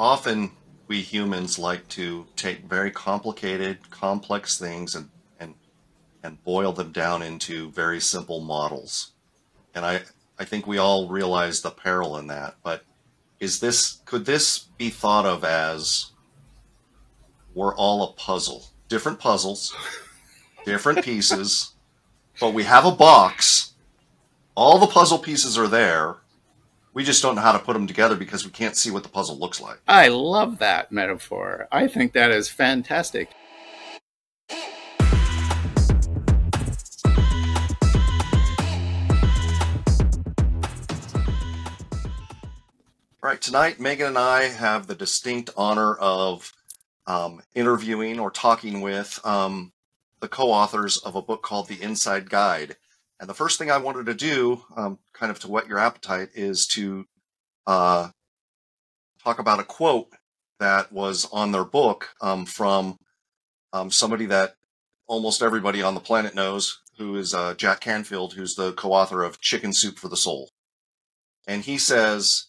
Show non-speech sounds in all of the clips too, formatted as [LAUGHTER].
often we humans like to take very complicated, complex things and and and boil them down into very simple models. And I I think we all realize the peril in that. But is this could this be thought of as we're all a puzzle, different puzzles, different [LAUGHS] pieces, but we have a box. All the puzzle pieces are there. We just don't know how to put them together because we can't see what the puzzle looks like. I love that metaphor. I think that is fantastic. All right, tonight Megan and I have the distinct honor of um, interviewing or talking with um, the co-authors of a book called The Inside Guide. And the first thing I wanted to do, um, kind of to whet your appetite, is to uh, talk about a quote that was on their book um, from um, somebody that almost everybody on the planet knows, who is uh, Jack Canfield, who's the co-author of Chicken Soup for the Soul. And he says,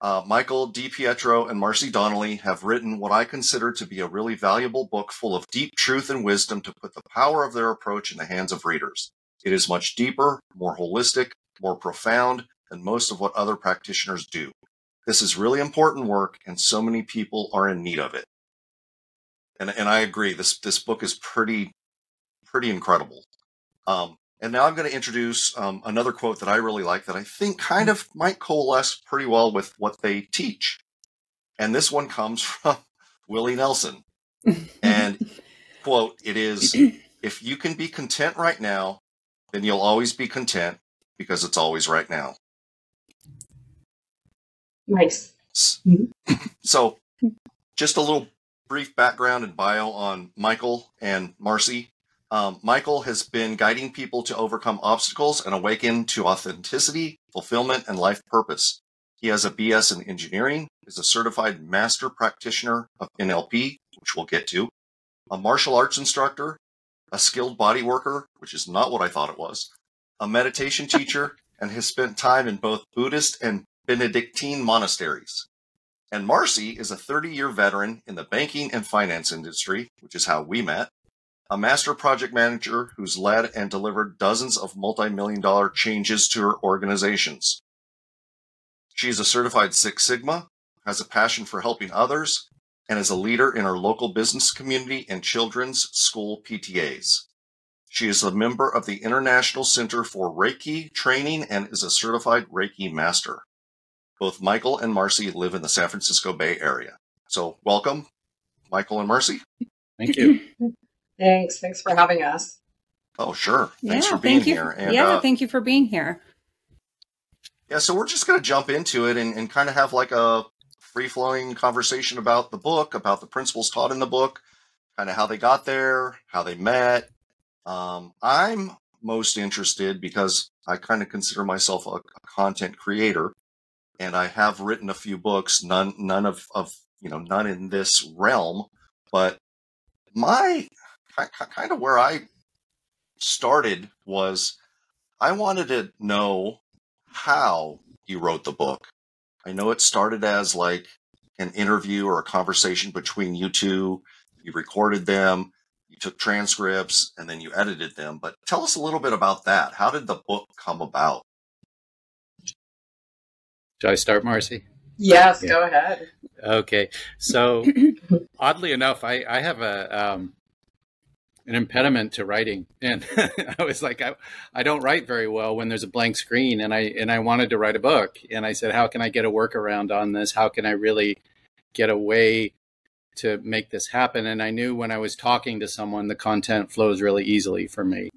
uh, Michael DiPietro and Marcey Donnelly have written what I consider to be a really valuable book full of deep truth and wisdom to put the power of their approach in the hands of readers. It is much deeper, more holistic, more profound than most of what other practitioners do. This is really important work, and so many people are in need of it. And, and I agree. This this book is pretty pretty incredible. Um, and now I'm going to introduce um, another quote that I really like that I think kind of might coalesce pretty well with what they teach. And this one comes [LAUGHS] from Willie Nelson. [LAUGHS] And quote, it is [CLEARS THROAT] if you can be content right now, then you'll always be content because it's always right now. Nice. [LAUGHS] So, just a little brief background and bio on Michael and Marcey. Um, Michael has been guiding people to overcome obstacles and awaken to authenticity, fulfillment, and life purpose. He has a BS in engineering, is a certified master practitioner of NLP, which we'll get to, a martial arts instructor, a skilled body worker, which is not what I thought it was, a meditation teacher, and has spent time in both Buddhist and Benedictine monasteries. And Marcey is a 30 year veteran in the banking and finance industry, which is how we met, a master project manager who's led and delivered dozens of multi million dollar changes to her organizations. She is a certified Six Sigma, has a passion for helping others, and is a leader in her local business community and children's school PTAs. She is a member of the International Center for Reiki Training and is a certified Reiki Master. Both Michael and Marcey live in the San Francisco Bay Area. So, welcome, Michael and Marcey. Thank you. [LAUGHS] Thanks. Thanks for having us. Oh, sure. Thanks yeah, for being thank you. here. And, yeah, uh, thank you for being here. yeah, so we're just going to jump into it and, and kind of have like a free flowing conversation about the book, about the principles taught in the book, kind of how they got there, how they met. Um, I'm most interested because I kind of consider myself a, a content creator and I have written a few books, none, none of, of, you know, none in this realm, but my kind of where I started was I wanted to know how you wrote the book. I know it started as like an interview or a conversation between you two. You recorded them, you took transcripts, and then you edited them. But tell us a little bit about that. How did the book come about? Should I start, Marcey? Yes, Yeah. go ahead. Okay. So, [CLEARS THROAT] oddly enough, I, I have a um, an impediment to writing, and [LAUGHS] I was like, I, I don't write very well when there's a blank screen, and I and I wanted to write a book, and I said, how can I get a workaround on this? How can I really get a way to make this happen? And I knew when I was talking to someone, the content flows really easily for me,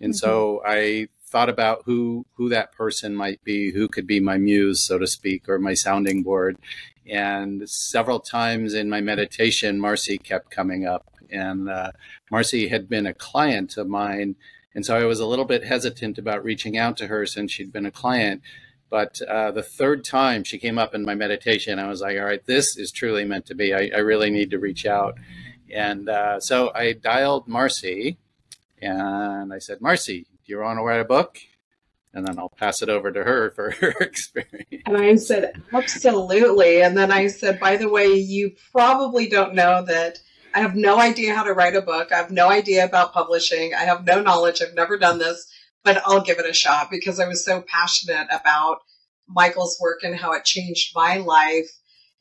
and so mm-hmm. I thought about who who that person might be, who could be my muse, so to speak, or my sounding board. And several times in my meditation, Marcey kept coming up, and uh, Marcey had been a client of mine, and so I was a little bit hesitant about reaching out to her since she'd been a client. But uh, the third time she came up in my meditation, I was like, "All right, this is truly meant to be. I, I really need to reach out." And uh, so I dialed Marcey, and I said, "Marcey, do you want to write a book?" and then I'll pass it over to her [LAUGHS] for her experience. And I said, absolutely. And then I said, by the way, you probably don't know that I have no idea how to write a book. I have no idea about publishing. I have no knowledge. I've never done this, but I'll give it a shot because I was so passionate about Michael's work and how it changed my life.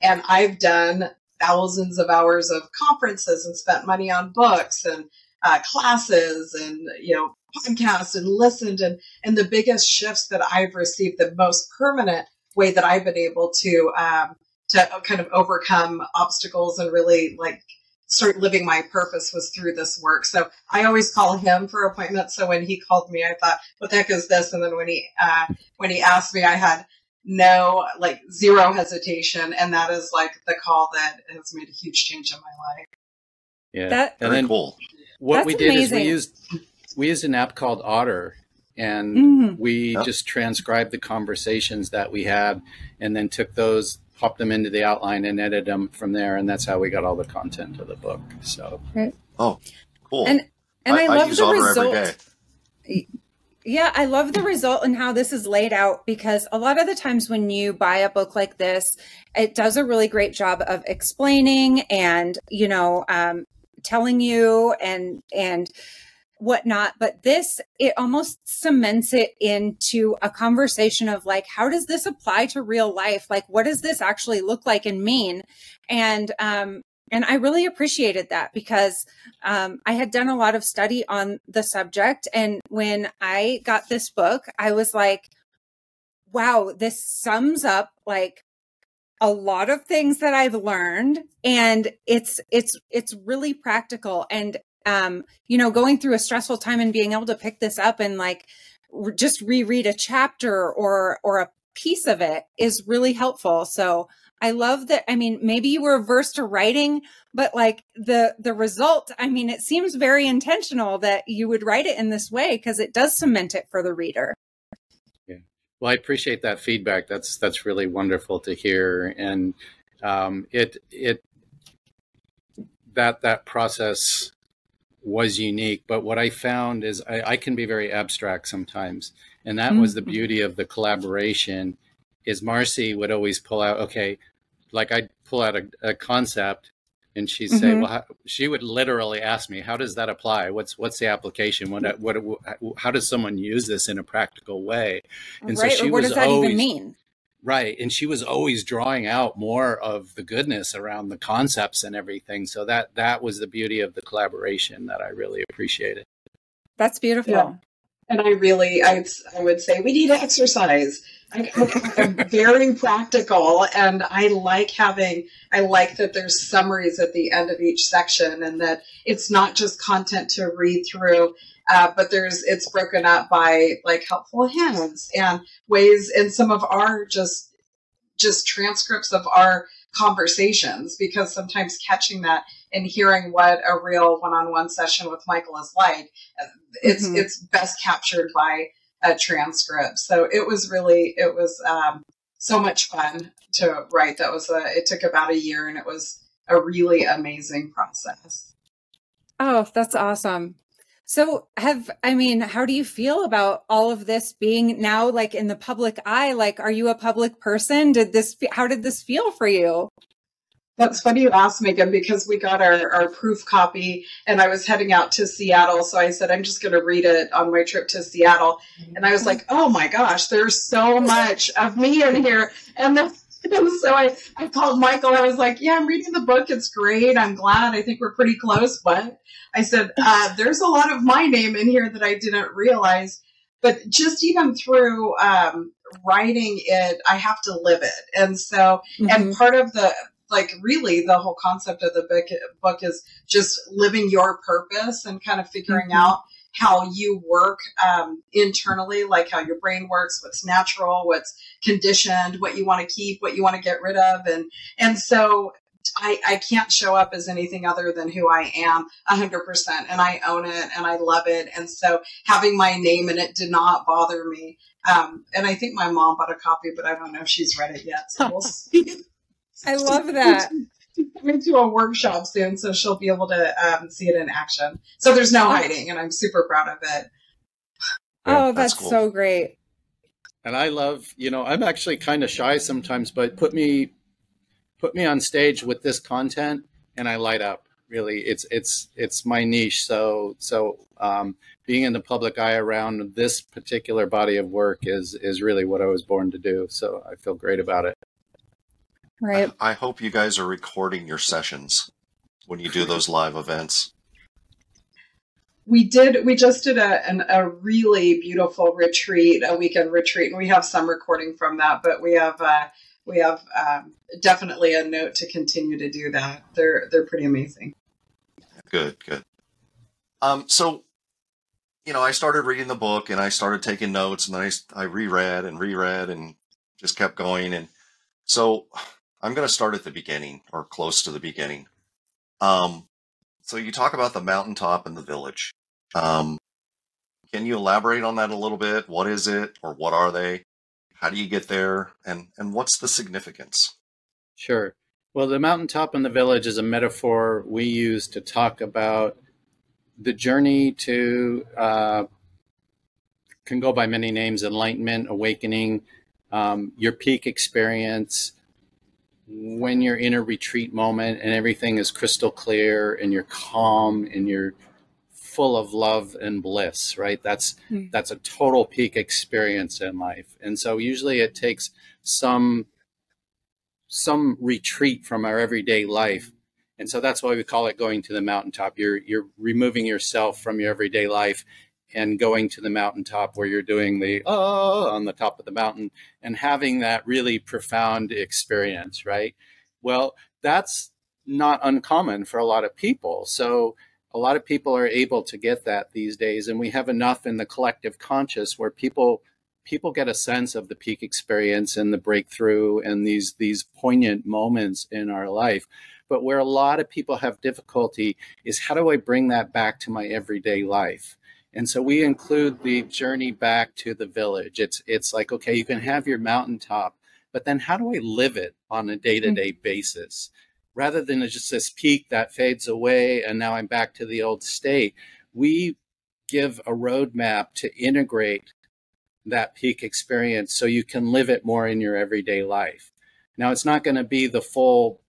And I've done thousands of hours of conferences and spent money on books and uh, classes and, you know, podcasts and listened. And, and the biggest shifts that I've received, the most permanent way that I've been able to, um, to kind of overcome obstacles and really like start living my purpose was through this work. So I always call him for appointments. So when he called me, I thought, what the heck is this? And then when he, uh, when he asked me, I had no, like zero hesitation. And that is like the call that has made a huge change in my life. Yeah. That- and Very then cool. what That's we did is we used we used an app called Otter, and Mm. we Yep. just transcribed the conversations that we had, and then took those, popped them into the outline, and edit them from there, and that's how we got all the content of the book. So oh Cool. And and I, love use the result. Yeah, I love the result and how this is laid out because a lot of the times when you buy a book like this, it does a really great job of explaining and you know um, telling you and and whatnot. But this it almost cements it into a conversation of like, how does this apply to real life? Like, what does this actually look like and mean? And um, and I really appreciated that because um, I had done a lot of study on the subject. And when I got this book, I was like, wow, this sums up like a lot of things that I've learned. And it's, it's, it's really practical. And, um, you know, going through a stressful time and being able to pick this up and like re- just reread a chapter or, or a piece of it is really helpful. So I love that. I mean, maybe you were averse to writing, but like the the result i mean it seems very intentional that you would write it in this way because it does cement it for the reader Yeah. Well, I appreciate that feedback. That's that's really wonderful to hear, and um, it it that that process was unique. But what I found is I, I can be very abstract sometimes, and that was the Mhm. beauty of the collaboration. Is Marcey would always pull out okay, like I'd pull out a, a concept, and she'd say, Mhm. "Well," how, she would literally ask me, "How does that apply? What's what's the application? What what how does someone use this in a practical way?" And so right she or what was does that always- even mean Right. And she was always drawing out more of the goodness around the concepts and everything. So that that was the beauty of the collaboration that I really appreciated. that's beautiful Yeah. And I really, I, I would say we need to exercise. I, I'm very practical, and I like having. I like that there's summaries at the end of each section, and that it's not just content to read through, uh, but there's it's broken up by like helpful hints and ways, and some of our just just transcripts of our conversations because sometimes catching that and hearing what a real one-on-one session with Michael is like it's Mhm. it's best captured by a transcript. So it was really it was um, so much fun to write. That was a it took about a year and it was a really amazing process. oh that's awesome so have i mean how do you feel about all of this being now like in the public eye like are you a public person did this how did this feel for you That's funny you asked, Megan, because we got our, our proof copy and I was heading out to Seattle. So I said, I'm just going to read it on my trip to Seattle. And I was like, oh my gosh, there's so much of me in here. And then and so I, I called Michael. I was like, yeah, I'm reading the book. It's great. I'm glad. I think we're pretty close. But I said, uh, there's a lot of my name in here that I didn't realize. But just even through um, writing it, I have to live it. And so and part of the like really the whole concept of the book book is just living your purpose and kind of figuring Mhm. out how you work um, internally like how your brain works what's natural what's conditioned what you want to keep what you want to get rid of and and so I, I can't show up as anything other than who I am 100% and I own it and I love it. And so having my name in it did not bother me. Um, and I think my mom bought a copy, but I don't know if she's read it yet. So we'll [LAUGHS] see. I love that She's coming to a workshop soon, so she'll be able to um, see it in action. So there's no hiding, and I'm super proud of it. oh that's that's cool. so great and I love, you know, I'm actually kind of shy sometimes, but put me put me on stage with this content and I light up. Really, it's it's it's my niche. So so um, being in the public eye around this particular body of work is is really what I was born to do. So I feel great about it. Right. I, I hope you guys are recording your sessions when you do those live events. We did. We just did a an, a really beautiful retreat, a weekend retreat, and we have some recording from that. But we have uh, we have um, definitely a note to continue to do that. They're they're pretty amazing. Good, good. Um, so, you know, I started reading the book and I started taking notes, and then I I reread and reread and just kept going. And so, I'm going to start at the beginning or close to the beginning. Um, so you talk about the mountaintop and the village. Um, can you elaborate on that a little bit? What is it, or what are they? How do you get there, and and what's the significance? Sure. Well, the mountaintop and the village is a metaphor we use to talk about the journey to uh, can go by many names: enlightenment, awakening, um, your peak experience, when you're in a retreat moment and everything is crystal clear and you're calm and you're full of love and bliss right? That's mm. that's a total peak experience in life. And so usually it takes some some retreat from our everyday life. And so that's why we call it going to the mountaintop. You're you're removing yourself from your everyday life and going to the mountaintop where you're doing the oh on the top of the mountain and having that really profound experience, right? Well, that's not uncommon for a lot of people. So a lot of people are able to get that these days and we have enough in the collective conscious where people people get a sense of the peak experience and the breakthrough and these these poignant moments in our life but where a lot of people have difficulty is how do i bring that back to my everyday life and so we include the journey back to the village. It's it's like okay, you can have your mountaintop, but then how do I live it on a day-to-day mm-hmm. basis? Rather than just this peak that fades away and now I'm back to the old state, we give a roadmap to integrate that peak experience so you can live it more in your everyday life. Now, it's not going to be the full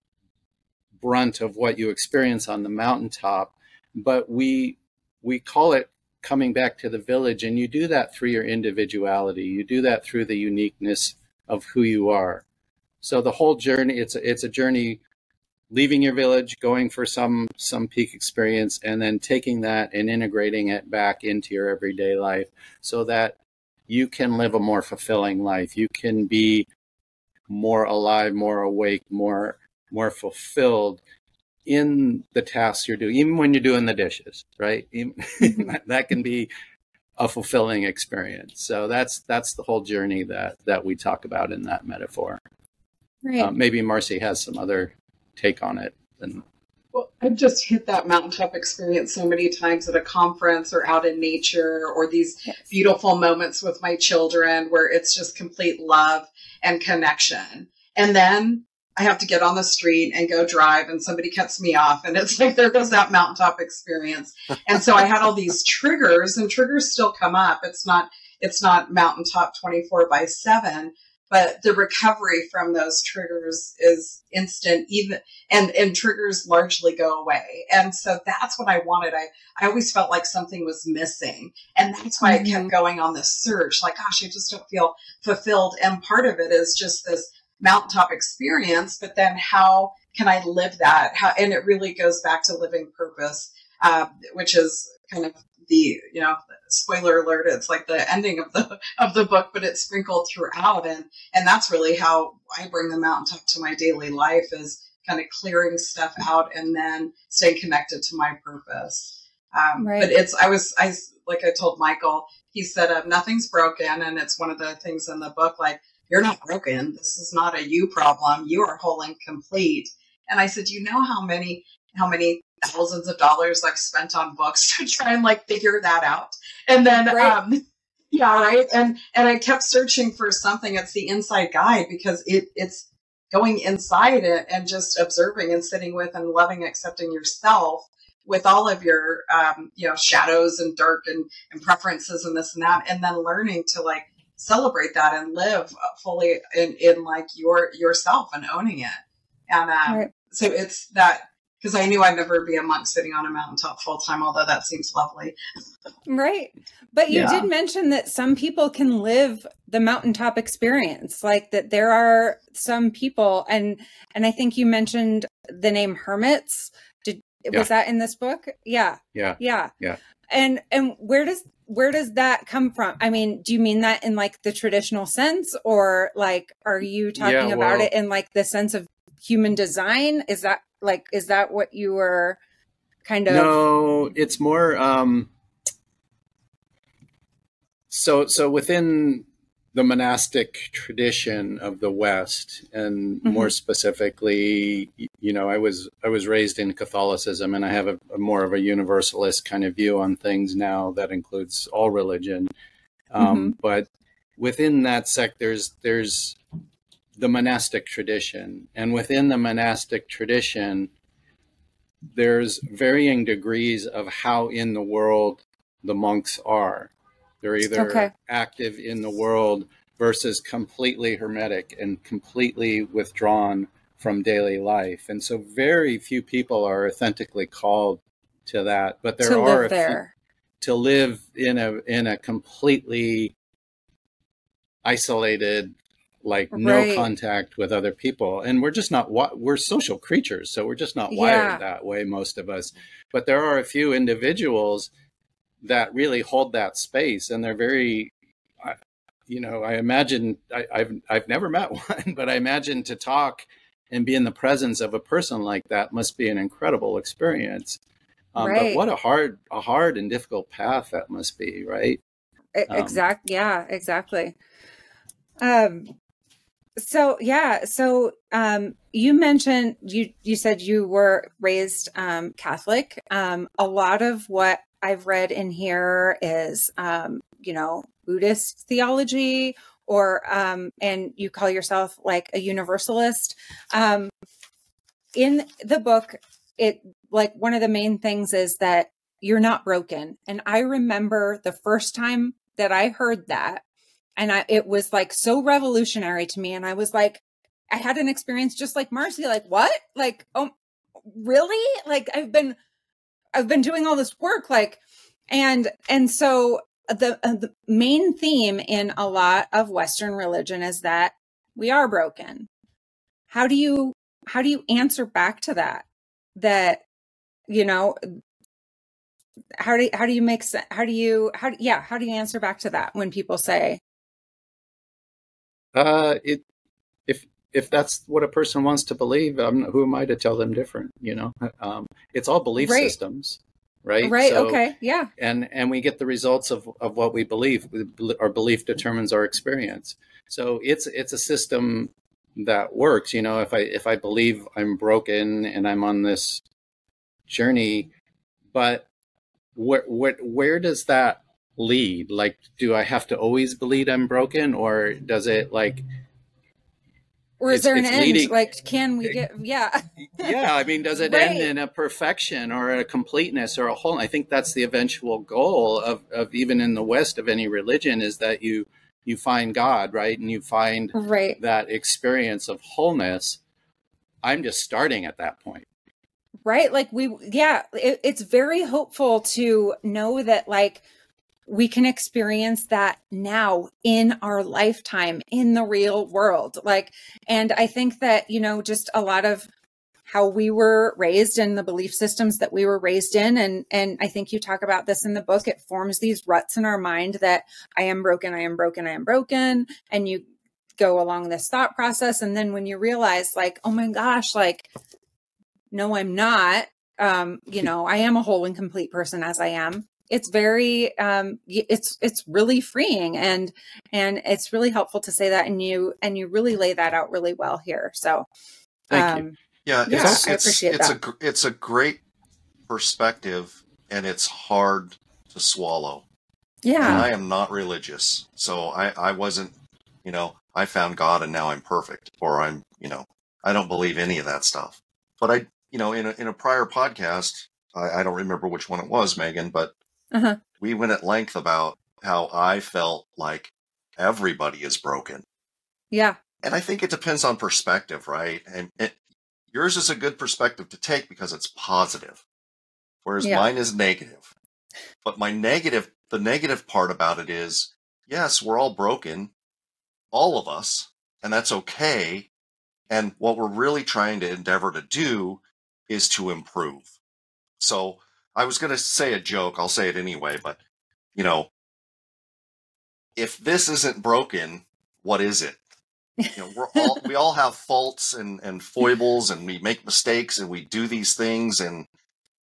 brunt of what you experience on the mountaintop, but we we call it coming back to the village and you do that through your individuality. You do that through the uniqueness of who you are. So the whole journey it's a, it's a journey leaving your village going for some some peak experience and then taking that and integrating it back into your everyday life so that you can live a more fulfilling life. You can be more alive more awake more more fulfilled in the tasks you're doing, even when you're doing the dishes, right? [LAUGHS] that can be a fulfilling experience. So that's that's the whole journey that that we talk about in that metaphor. Right. Uh, maybe Marcey has some other take on it. And well, I've just hit that mountaintop experience so many times at a conference or out in nature or these yes. beautiful moments with my children where it's just complete love and connection. And then I have to get on the street and go drive and somebody cuts me off and it's [LAUGHS] like there goes that mountaintop experience. And so I had all these triggers and triggers still come up. It's not it's not mountaintop 24 by 7, but the recovery from those triggers is instant even and and triggers largely go away. And so that's what I wanted. I I always felt like something was missing. And that's why mm-hmm. I kept mm-hmm. going on this search like gosh, I just don't feel fulfilled. And part of it is just this mountaintop experience, but then how can I live that? How, and it really goes back to living purpose, uh, which is kind of the, you know, spoiler alert, it's like the ending of the, of the book, but it's sprinkled throughout. And, and that's really how I bring the mountaintop to my daily life is kind of clearing stuff out and then staying connected to my purpose. Um, right. But it's, I was, I, like I told Michael, he said, uh, nothing's broken. And it's one of the things in the book, like, you're not broken. This is not a you problem. You are whole and complete. And I said, you know how many how many thousands of dollars I've spent on books [LAUGHS] to try and like figure that out. And then right. um [LAUGHS] yeah, right. And and I kept searching for something. It's the inside guide because it it's going inside it and just observing and sitting with and loving, accepting yourself with all of your um, you know shadows and dark and, and preferences and this and that, and then learning to like celebrate that and live fully in, in like your yourself and owning it. And um, right. so it's that because I knew I'd never be a monk sitting on a mountaintop full time, although that seems lovely. Right. But you yeah. did mention that some people can live the mountaintop experience, like that there are some people and and I think you mentioned the name hermits. Did yeah. was that in this book? Yeah. Yeah. Yeah. Yeah. And and where does where does that come from? I mean, do you mean that in like the traditional sense or like are you talking yeah, well, about it in like the sense of human design? Is that like is that what you were kind of No, it's more um so so within the monastic tradition of the West, and mm-hmm. more specifically, you know, I was I was raised in Catholicism, and I have a, a, more of a universalist kind of view on things now that includes all religion. Um, mm-hmm. But within that sect, there's there's the monastic tradition, and within the monastic tradition, there's varying degrees of how in the world the monks are. They're either okay. active in the world versus completely hermetic and completely withdrawn from daily life. And so very few people are authentically called to that, but there to are live there. Few, to live in a in a completely isolated like no contact with other people and we're just not we're social creatures so we're just not wired yeah. that way most of us but there are a few individuals that really hold that space and they're very you know i imagine I, have i've never met [LAUGHS] one but i imagine to talk and be in the presence of a person like that must be an incredible experience. Um, right. but what a hard a hard and difficult path that must be right? Um, exact yeah exactly. Um so yeah so um you mentioned you you said you were raised um catholic. Um a lot of what I've read in here is, um, you know, Buddhist theology, or um, and you call yourself like a universalist. Um, in the book, it like one of the main things is that you're not broken. And I remember the first time that I heard that, and I, it was like so revolutionary to me. And I was like, I had an experience just like Marcey, like, what? Like, oh, really? Like, I've been I've been doing all this work like and and so the uh, the main theme in a lot of western religion is that we are broken. How do you how do you answer back to that? That you know how do you, how do you make sense how do you how do, yeah how do you answer back to that when people say uh it if that's what a person wants to believe, who am I to tell them different? You know, um, it's all belief right. systems, right? Right. So, okay. Yeah. And and we get the results of of what we believe. Our belief determines our experience. So it's it's a system that works. You know, if I if I believe I'm broken and I'm on this journey, but where where where does that lead? Like, do I have to always believe I'm broken, or does it like or is it's, there an end? Leading, like, can we get? Yeah. [LAUGHS] yeah. I mean, does it right. end in a perfection or a completeness or a whole? I think that's the eventual goal of, of even in the West of any religion is that you you find God, right, and you find right. that experience of wholeness. I'm just starting at that point. Right. Like we, yeah, it, it's very hopeful to know that, like we can experience that now in our lifetime in the real world. Like and i think that you know just a lot of how we were raised and the belief systems that we were raised in and and i think you talk about this in the book it forms these ruts in our mind that i am broken i am broken i am broken and you go along this thought process. And then when you realize like oh my gosh like no i'm not um you [LAUGHS] know i am a whole and complete person as i am it's very um it's it's really freeing and and it's really helpful to say that and you and you really lay that out really well here so thank um, you yeah, yeah it's, I appreciate it's that. a it's a great perspective and it's hard to swallow. Yeah. And i am not religious so i i wasn't you know i found god and now i'm perfect or i'm you know i don't believe any of that stuff. But i you know in a, in a prior podcast I, I don't remember which one it was megan but uh-huh. we went at length about how I felt like everybody is broken. Yeah. And I think it depends on perspective, right? And it, yours is a good perspective to take because it's positive, whereas Yeah. mine is negative. But my negative, the negative part about it is, yes, we're all broken, all of us, and that's okay. And what we're really trying to endeavor to do is to improve. So I was going to say a joke. I'll say it anyway, but you know, if this isn't broken, what is it? You know, we're all, we all have faults and, and foibles and we make mistakes and we do these things and,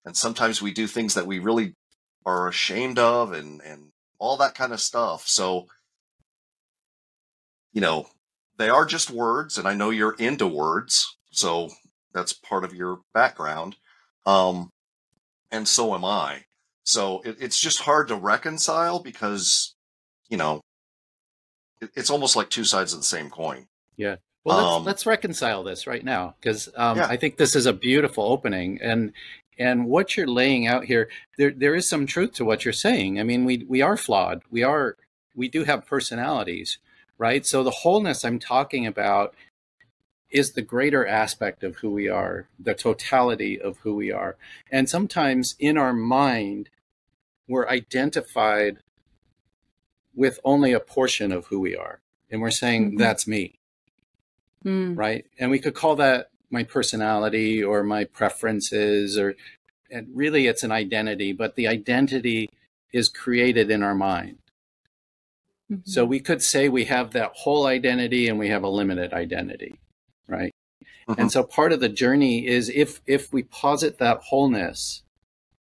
and sometimes we do things that we really are ashamed of and, and all that kind of stuff. So, you know, they are just words and I know you're into words. So that's part of your background. Um, and so am I. So it, it's just hard to reconcile because, you know, it, it's almost like two sides of the same coin. Yeah. Well, let's, Um, let's reconcile this right now because um, Yeah. I think this is a beautiful opening, and and what you're laying out here, there there is some truth to what you're saying. I mean, we we are flawed. We are we do have personalities, right? So the wholeness I'm talking about is the greater aspect of who we are, the totality of who we are, and sometimes in our mind, we're identified with only a portion of who we are, and we're saying Mhm. that's me Mm. right? And we could call that my personality or my preferences, or and really it's an identity, but the identity is created in our mind. Mhm. So we could say we have that whole identity and we have a limited identity, right? Mm-hmm. And so part of the journey is if if we posit that wholeness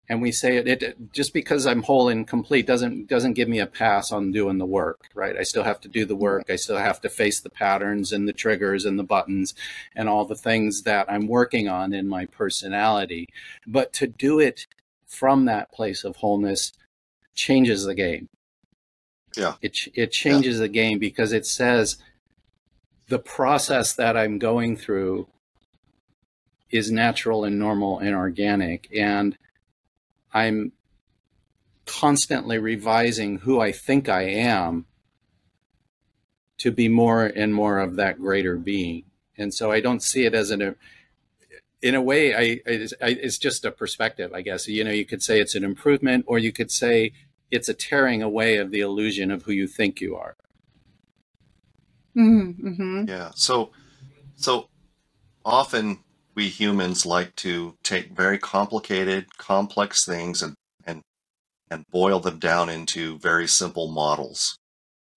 and we say it, it just because I'm whole and complete doesn't doesn't give me a pass on doing the work, right? I still have to do the mm-hmm. work. I still have to face the patterns and the triggers and the buttons and all the things that I'm working on in my personality. But to do it from that place of wholeness changes the game. Yeah. It it changes the game because it says the process that I'm going through is natural and normal and organic and I'm constantly revising who I think I am to be more and more of that greater being. And so I don't see it as an in a way I, I it's just a perspective I guess you know you could say it's an improvement or you could say it's a tearing away of the illusion of who you think you are. Mhm, mhm. Yeah. So, so often we humans like to take very complicated, complex things and and and boil them down into very simple models.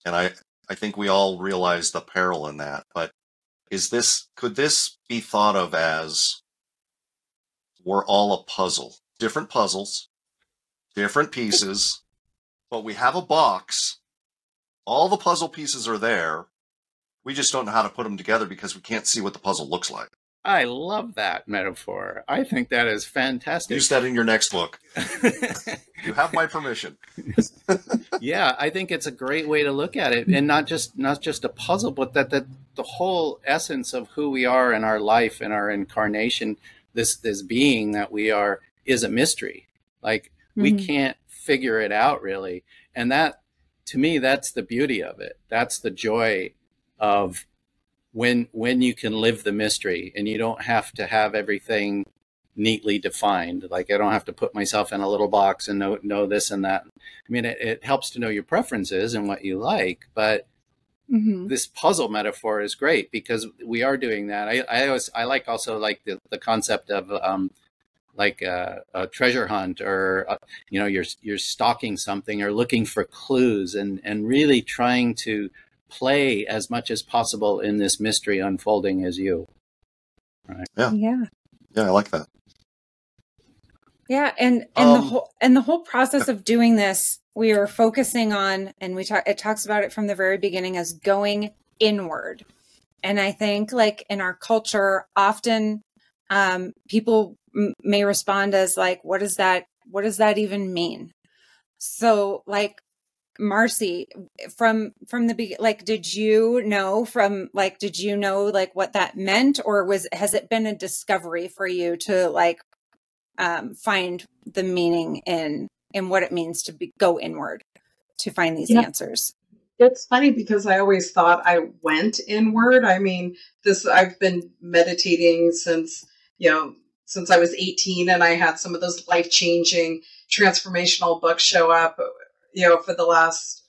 And I I think we all realize the peril in that. But is this could this be thought of as we're all a puzzle, different puzzles, different pieces, but we have a box. All the puzzle pieces are there. We just don't know how to put them together because we can't see what the puzzle looks like. I love that metaphor. I think that is fantastic. Use that in your next book. [LAUGHS] You have my permission. [LAUGHS] yeah, I think it's a great way to look at it, and not just not just a puzzle, but that that the whole essence of who we are in our life and our incarnation, this this being that we are, is a mystery. Like we Mhm. can't figure it out really, and that to me, that's the beauty of it. That's the joy of when when you can live the mystery, and you don't have to have everything neatly defined. Like I don't have to put myself in a little box and know know this and that. I mean, it, it helps to know your preferences and what you like, but Mhm. this puzzle metaphor is great because we are doing that. I, I always I like also like the, the concept of um, like a, a treasure hunt or uh, you know you're you're stalking something or looking for clues and and really trying to play as much as possible in this mystery unfolding as you. Yeah. Yeah. Yeah, I like that. Yeah, and and the Um, whole and the whole process of doing this, we are focusing on, and we talk. It talks about it from the very beginning as going inward, and I think like in our culture, often um, people m- may respond as like, "What does that? What does that even mean?" So, like Marcey, from from the be like, did you know from like, did you know like what that meant, or was has it been a discovery for you to like um, find the meaning in in what it means to be, go inward to find these Yeah. answers. it's funny because I always thought I went inward. I mean, this I've been meditating since, you know, since I was 18 and I had some of those life-changing transformational books show up, you know, for the last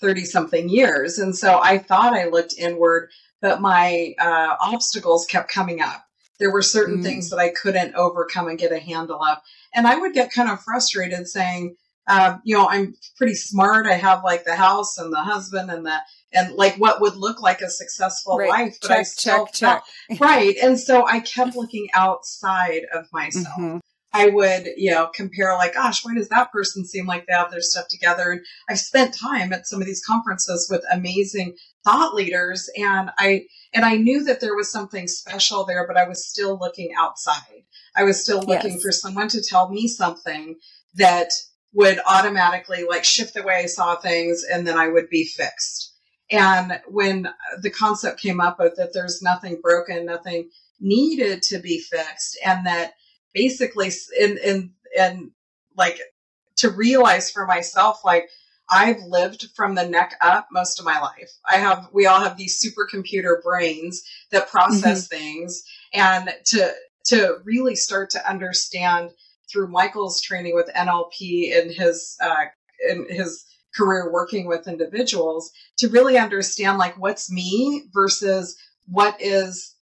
30 something years. And so I thought I looked inward, but my uh, obstacles kept coming up. There were certain mm. things that I couldn't overcome and get a handle of. And I would get kind of frustrated saying, um, you know, I'm pretty smart. I have like the house and the husband and the and like what would look like a successful right. life, but check, I still check, check. right. And so I kept [LAUGHS] looking outside of myself. Mm-hmm. I would, you know, compare like, gosh, why does that person seem like they have their stuff together? And I've spent time at some of these conferences with amazing thought leaders and I and I knew that there was something special there, but I was still looking outside. I was still looking yes. for someone to tell me something that would automatically like shift the way I saw things and then I would be fixed. And when the concept came up of that there's nothing broken, nothing needed to be fixed, and that basically in in and like to realize for myself like I've lived from the neck up most of my life. I have we all have these supercomputer brains that process mm-hmm. things and to to really start to understand through Michael's training with NLP and his uh, in his career working with individuals to really understand like what's me versus what is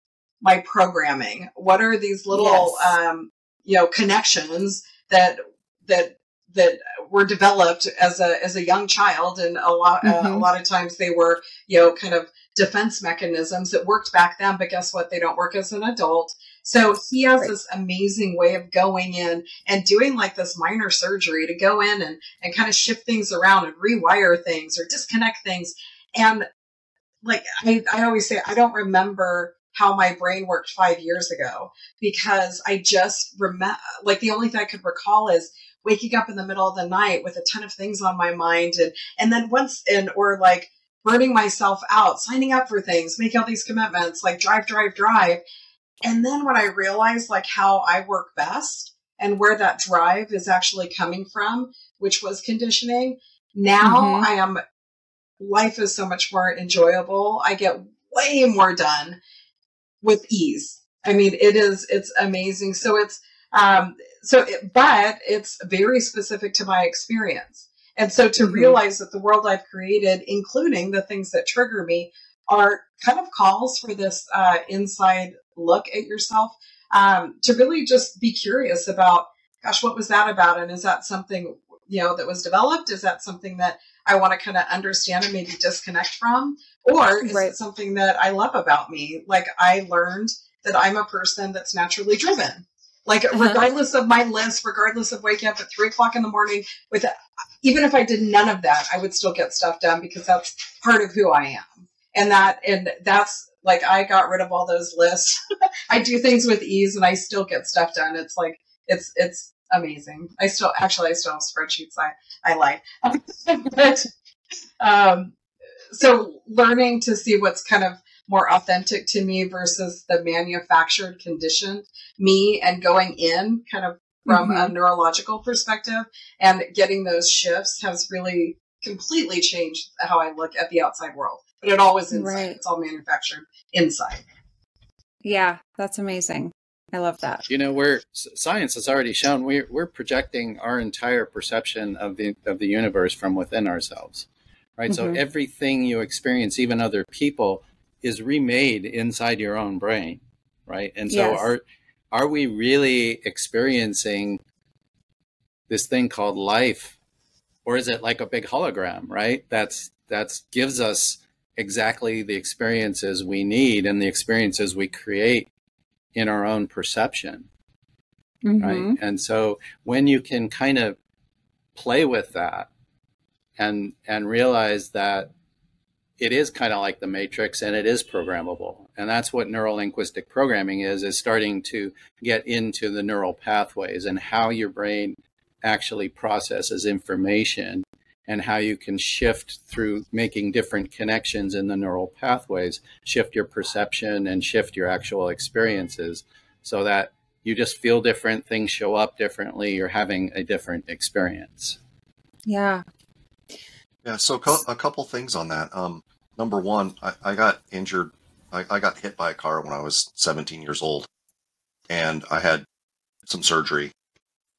my programming. What are these little yes. um, you know connections that that that were developed as a as a young child and a lot mm-hmm. uh, a lot of times they were you know kind of defense mechanisms that worked back then but guess what they don't work as an adult so he has right. this amazing way of going in and doing like this minor surgery to go in and, and kind of shift things around and rewire things or disconnect things. And like I, I always say, I don't remember how my brain worked five years ago because I just remember, like the only thing I could recall is waking up in the middle of the night with a ton of things on my mind and, and then once, and, or like, burning myself out, signing up for things, making all these commitments, like drive, drive, drive. And then when I realized like how I work best and where that drive is actually coming from, which was conditioning, now mm-hmm. I am life is so much more enjoyable. I get way more done with ease. I mean, it is it's amazing. So it's um so it, but it's very specific to my experience. And so to mm-hmm. realize that the world I've created, including the things that trigger me, are kind of calls for this uh, inside look at yourself um, to really just be curious about, gosh, what was that about? And is that something, you know, that was developed? Is that something that I want to kind of understand and maybe disconnect from? Or is right. it something that I love about me? Like I learned that I'm a person that's naturally driven. Like uh-huh. regardless of my list, regardless of waking up at three o'clock in the morning with, even if I did none of that, I would still get stuff done because that's part of who I am. And that, and that's like I got rid of all those lists. [LAUGHS] I do things with ease and I still get stuff done. It's like it's it's amazing. I still actually I still have spreadsheets. I I like, [LAUGHS] but um, so learning to see what's kind of more authentic to me versus the manufactured conditioned me and going in kind of from mm-hmm. a neurological perspective and getting those shifts has really completely changed how I look at the outside world but it always inside. Right. It's all manufactured inside. Yeah, that's amazing. I love that. You know, we're science has already shown we're we're projecting our entire perception of the of the universe from within ourselves. Right? Mm-hmm. So everything you experience, even other people, is remade inside your own brain. Right? And so yes. are are we really experiencing this thing called life? Or is it like a big hologram, right? That's that's gives us exactly the experiences we need and the experiences we create in our own perception. Mm-hmm. Right. And so when you can kind of play with that and and realize that it is kind of like the matrix and it is programmable and that's what neurolinguistic programming is is starting to get into the neural pathways and how your brain actually processes information and how you can shift through making different connections in the neural pathways, shift your perception and shift your actual experiences so that you just feel different, things show up differently, you're having a different experience. Yeah. Yeah, so co- a couple things on that. Um, number one, I, I got injured. I, I got hit by a car when I was 17 years old, and I had some surgery,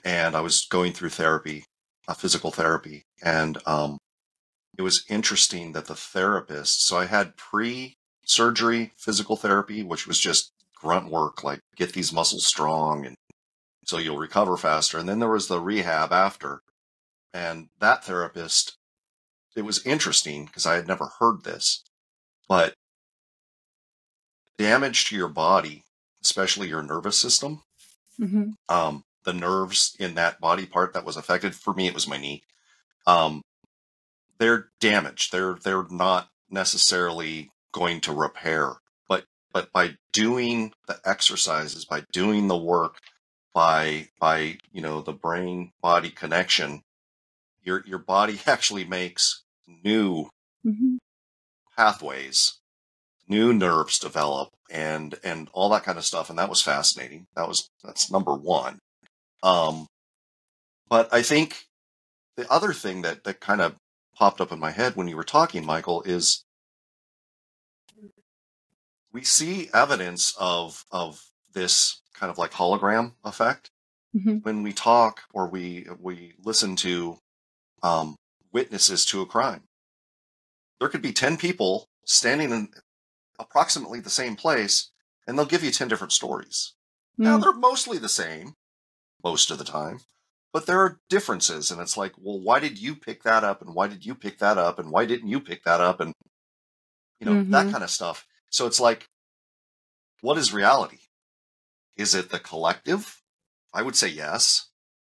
and I was going through therapy, uh, physical therapy, and um, it was interesting that the therapist. So I had pre-surgery physical therapy, which was just grunt work, like get these muscles strong, and so you'll recover faster. And then there was the rehab after, and that therapist it was interesting because I had never heard this, but damage to your body, especially your nervous system, Mm-hmm. um, the nerves in that body part that was affected. For me, it was my knee. Um, they're damaged. They're they're not necessarily going to repair, but but by doing the exercises, by doing the work, by by you know the brain body connection, your your body [LAUGHS] actually makes new Mm-hmm. pathways new nerves develop and and all that kind of stuff and that was fascinating that was that's number one um but i think the other thing that that kind of popped up in my head when you were talking michael is we see evidence of of this kind of like hologram effect Mm-hmm. when we talk or we we listen to um, witnesses to a crime. There could be ten people standing in approximately the same place, and they'll give you ten different stories. Now Mm. they're mostly the same most of the time, but there are differences, and it's like, well, why did you pick that up, and why did you pick that up, and why didn't you pick that up, and you know that Mhm. kind of stuff. So it's like, what is reality? Is it the collective? I would say yes.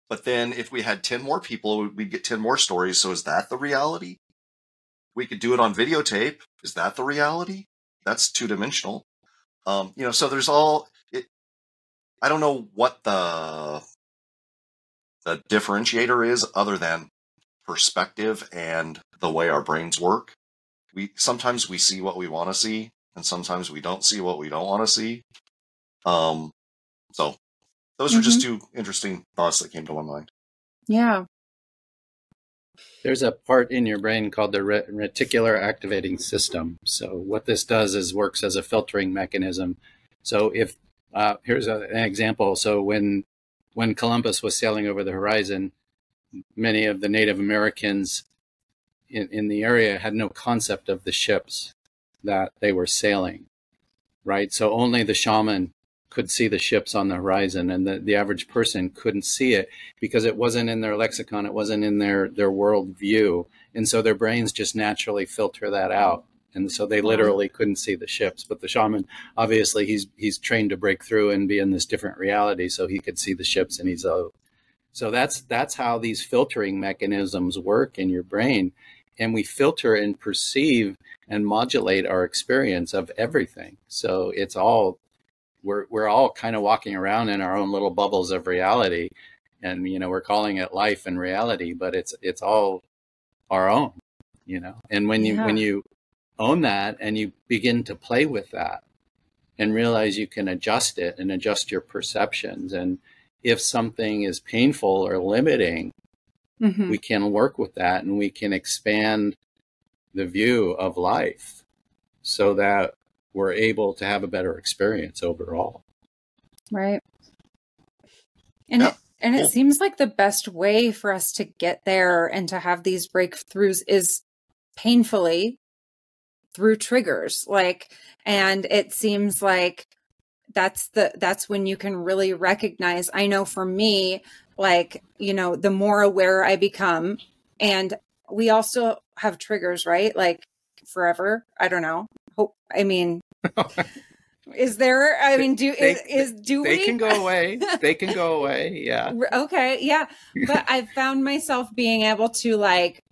But then if we had 10 more people, we'd get 10 more stories. So is that the reality? We could do it on videotape. Is that the reality? That's two dimensional. Um, you know, so there's all it I don't know what the the differentiator is other than perspective and the way our brains work. We sometimes we see what we want to see and sometimes we don't see what we don't want to see. Um so those are just two interesting thoughts that came to my mind. Yeah. There's a part in your brain called the reticular activating system. So what this does is works as a filtering mechanism. So if uh, here's a, an example. So when when Columbus was sailing over the horizon, many of the Native Americans in, in the area had no concept of the ships that they were sailing, right? So only the shaman could see the ships on the horizon, and the, the average person couldn't see it because it wasn't in their lexicon, it wasn't in their their world view, and so their brains just naturally filter that out, and so they literally couldn't see the ships. But the shaman, obviously, he's he's trained to break through and be in this different reality, so he could see the ships, and he's a so that's that's how these filtering mechanisms work in your brain, and we filter and perceive and modulate our experience of everything. So it's all we're we're all kind of walking around in our own little bubbles of reality and you know we're calling it life and reality but it's it's all our own you know and when you Yeah. when you own that and you begin to play with that and realize you can adjust it and adjust your perceptions and if something is painful or limiting Mhm. we can work with that and we can expand the view of life so that we're able to have a better experience overall Right. And Yeah, it and it cool. seems like the best way for us to get there and to have these breakthroughs is painfully through triggers. Like and it seems like that's the that's when you can really recognize I know for me like, you know, the more aware I become and we also have triggers, right? Like forever. I don't know. I mean [LAUGHS] is there I mean do They- is, is do they we can go away [LAUGHS] they can go away yeah Okay, yeah. But I've found myself being able to like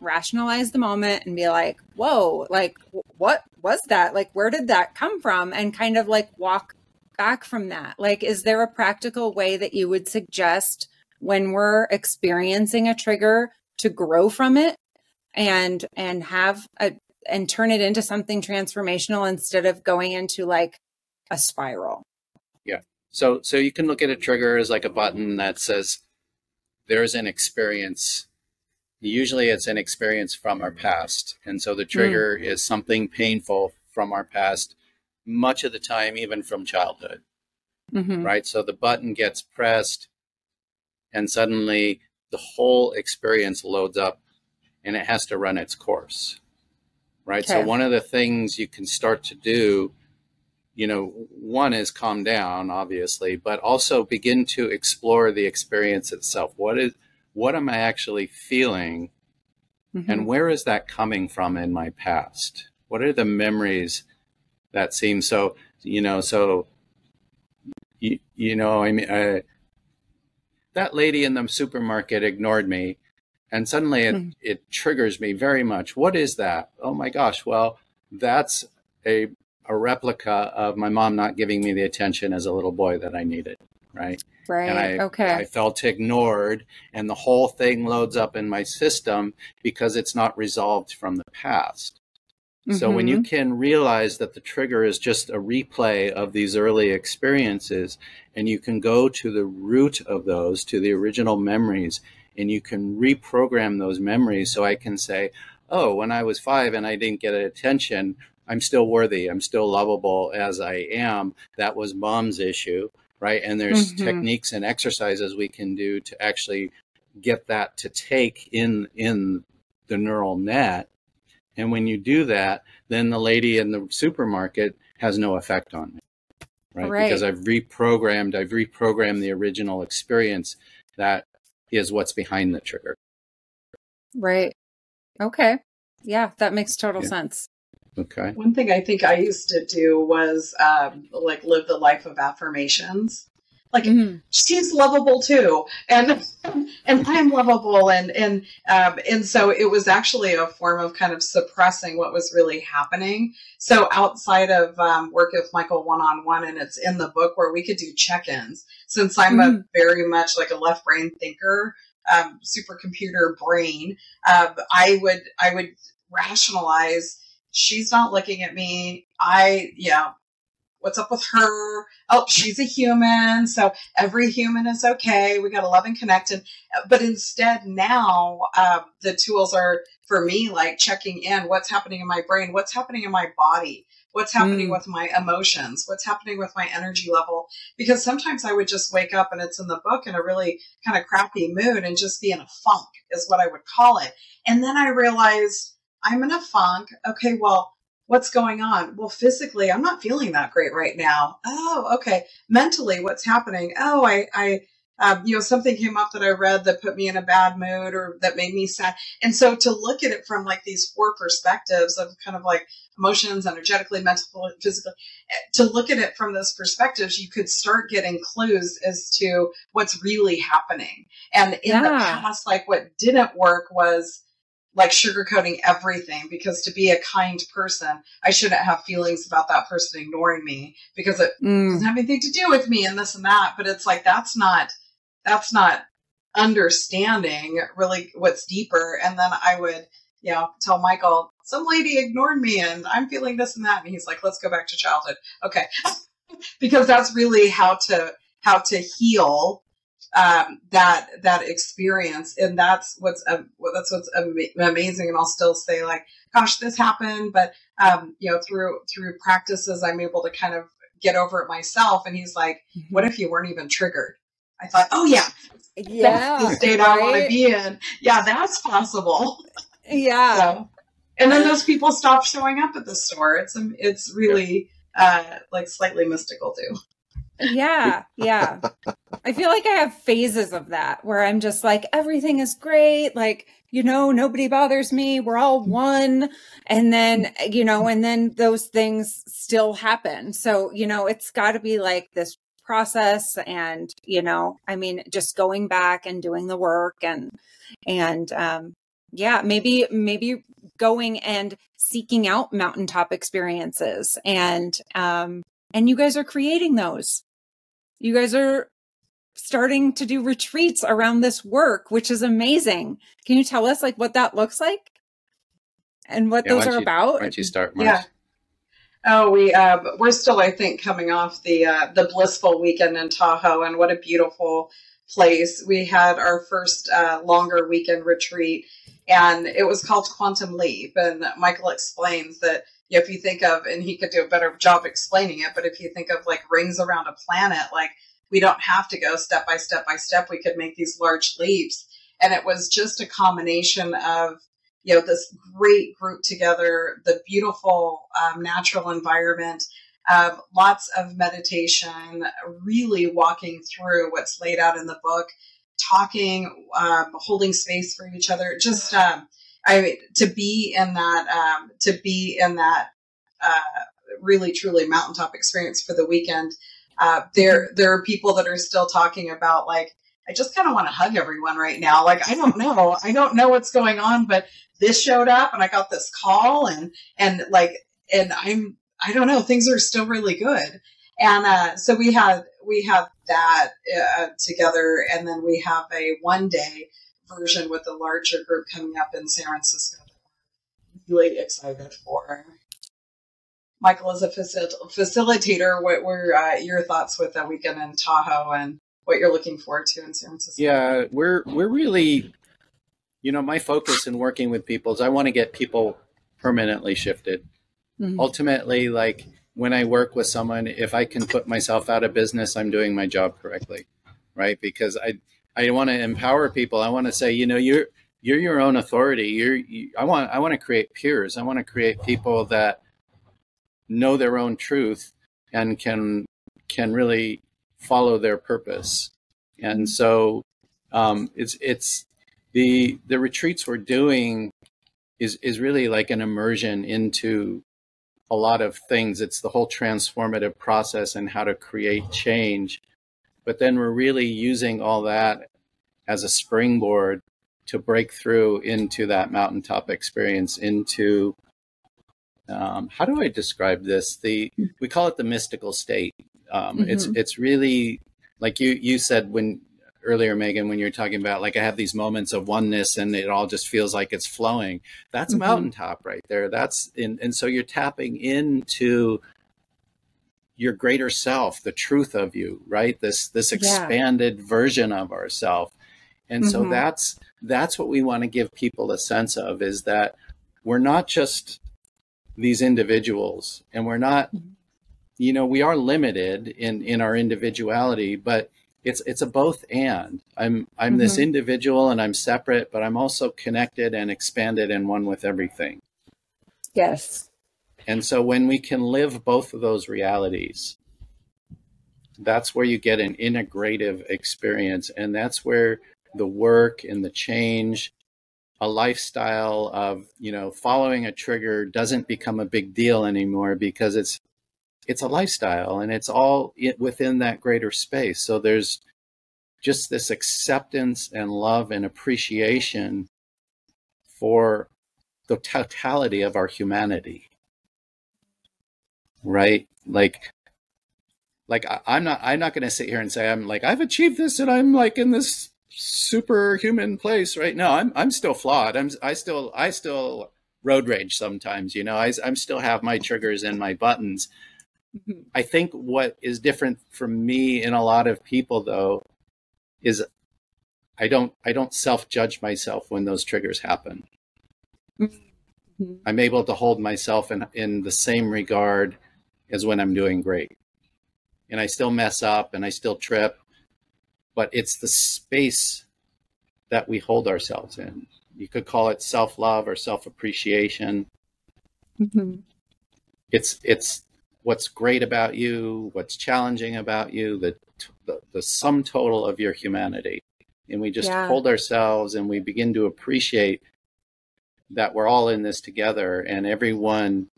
rationalize the moment and be like, whoa, like, what was that? Like, where did that come from? And kind of like walk back from that. Like, is there a practical way that you would suggest when we're experiencing a trigger to grow from it and and have a and turn it into something transformational instead of going into like a spiral? Yeah. So so you can look at a trigger as like a button that says there's an experience usually it's an experience from our past. And so the trigger mm. is something painful from our past, much of the time, even from childhood. Mm-hmm. Right. So the button gets pressed, and suddenly the whole experience loads up and it has to run its course. Right. Okay. So one of the things you can start to do you know, one is calm down, obviously, but also begin to explore the experience itself. What is what am I actually feeling? Mm-hmm. And where is that coming from in my past? What are the memories that seem so, you know, so, you, you know, I mean, uh, that lady in the supermarket ignored me and suddenly it, mm-hmm. it triggers me very much. What is that? Oh my gosh. Well, that's a, a replica of my mom not giving me the attention as a little boy that I needed. Right. Right. And I, okay. I felt ignored, and the whole thing loads up in my system because it's not resolved from the past. Mm-hmm. So when you mm-hmm. can realize that the trigger is just a replay of these early experiences, and you can go to the root of those, to the original memories, and you can reprogram those memories. So I can say, oh, when I was five and I didn't get attention, I'm still worthy. I'm still lovable as I am. That was mom's issue right? And there's mm-hmm. techniques and exercises we can do to actually get that to take in in the neural net. And when you do that, then the lady in the supermarket has no effect on me. Right? right? Because I've reprogrammed, I've reprogrammed the original experience that is what's behind the trigger. Right. Okay. Yeah, that makes total yeah. sense. Okay. One thing I think I used to do was um, like live the life of affirmations. Like mm-hmm. she's lovable too, and and I'm lovable, and and um, and so it was actually a form of kind of suppressing what was really happening. So outside of um, work with Michael one on one, and it's in the book where we could do check ins. Since I'm mm-hmm. a very much like a left brain thinker, um, supercomputer brain, uh, I would I would rationalize she's not looking at me. I, yeah, what's up with her? Oh, she's a human. So every human is okay. We got to love and connect. And, but instead now, um, the tools are for me, like checking in what's happening in my brain, what's happening in my body, what's happening mm. with my emotions, what's happening with my energy level. Because sometimes I would just wake up and it's in the book in a really kind of crappy mood and just be in a funk is what I would call it. And then I realized, I'm in a funk. Okay, well, what's going on? Well, physically, I'm not feeling that great right now. Oh, okay. Mentally, what's happening? Oh, I, I, um, you know, something came up that I read that put me in a bad mood or that made me sad. And so to look at it from like these four perspectives of kind of like emotions, energetically, mentally, physically, to look at it from those perspectives, you could start getting clues as to what's really happening. And in yeah. the past, like what didn't work was, like sugarcoating everything because to be a kind person, I shouldn't have feelings about that person ignoring me because it mm. doesn't have anything to do with me and this and that. But it's like that's not that's not understanding really what's deeper. And then I would, you know, tell Michael, some lady ignored me and I'm feeling this and that. And he's like, let's go back to childhood. Okay. [LAUGHS] because that's really how to how to heal um, that that experience, and that's what's um, that's what's amazing. And I'll still say like, gosh, this happened, but um, you know, through through practices, I'm able to kind of get over it myself. And he's like, mm-hmm. what if you weren't even triggered? I thought, oh yeah, yeah, that's the state right? I want to be in. Yeah, that's possible. [LAUGHS] Yeah. So, and then those people stop showing up at the store. It's it's really uh, like slightly mystical too. Yeah, yeah. I feel like I have phases of that where I'm just like, everything is great. Like, you know, nobody bothers me. We're all one. And then, you know, and then those things still happen. So, you know, it's got to be like this process and, you know, I mean, just going back and doing the work and, and, um, yeah, maybe, maybe going and seeking out mountaintop experiences and, um, and you guys are creating those you guys are starting to do retreats around this work, which is amazing. Can you tell us like what that looks like and what yeah, those are you, about? Why don't you start, Yeah. Oh, we uh, we're still, I think, coming off the uh, the blissful weekend in Tahoe, and what a beautiful place, we had our first uh, longer weekend retreat, and it was called Quantum Leap. And Michael explains that if you think of, and he could do a better job explaining it, but if you think of like rings around a planet, like we don't have to go step by step by step. We could make these large leaps. And it was just a combination of, you know, this great group together, the beautiful um, natural environment, um, lots of meditation, really walking through what's laid out in the book, talking, um, holding space for each other. Just, um, I to be in that, um, to be in that, uh, really truly mountaintop experience for the weekend. Uh, there, there are people that are still talking about like, I just kind of want to hug everyone right now. Like, I don't know, I don't know what's going on, but this showed up and I got this call and, and like, and I'm I don't know, things are still really good. And uh, so we had we have that uh, together, and then we have a one day version with a larger group coming up in San Francisco. Really excited for. Michael, as a facil- facilitator, what were uh, your thoughts with that weekend in Tahoe and what you're looking forward to in San Francisco? Yeah, we're we're really, you know, my focus in working with people is I want to get people permanently shifted Mm-hmm. Ultimately, like when I work with someone, if I can put myself out of business, I'm doing my job correctly, right? Because I I want to empower people. I want to say, you know, you're you're your own authority. You're you, I want I want to create peers. I want to create people that know their own truth and can can really follow their purpose. And so um, it's it's the the retreats we're doing is is really like an immersion into a lot of things. It's the whole transformative process and how to create change. But then we're really using all that as a springboard to break through into that mountaintop experience, into um, how do I describe this? The we call it the mystical state. Um, mm-hmm. It's it's really like you you said when earlier, Megan, when you're talking about like I have these moments of oneness and it all just feels like it's flowing. That's mm-hmm. mountaintop right there. That's in, and so you're tapping into your greater self, the truth of you, right? This this expanded yeah. version of ourself. And mm-hmm. so that's that's what we want to give people a sense of is that we're not just these individuals and we're not mm-hmm. you know we are limited in in our individuality but it's it's a both and i'm i'm mm-hmm. this individual and i'm separate but i'm also connected and expanded and one with everything yes and so when we can live both of those realities that's where you get an integrative experience and that's where the work and the change a lifestyle of you know following a trigger doesn't become a big deal anymore because it's it's a lifestyle and it's all within that greater space. So there's just this acceptance and love and appreciation for the totality of our humanity. Right? Like like I, am not I'm not going to sit here and say I'm like I've achieved this and I'm like in this superhuman place right now. I'm I'm still flawed. I'm I still I still road rage sometimes, you know. I I'm still have my triggers and my buttons I think what is different from me and a lot of people though is I don't I don't self judge myself when those triggers happen. Mm-hmm. I'm able to hold myself in in the same regard as when I'm doing great. And I still mess up and I still trip, but it's the space that we hold ourselves in. You could call it self love or self appreciation. Mm-hmm. It's it's what's great about you, what's challenging about you, the, the, the sum total of your humanity. And we just yeah. hold ourselves and we begin to appreciate that we're all in this together and everyone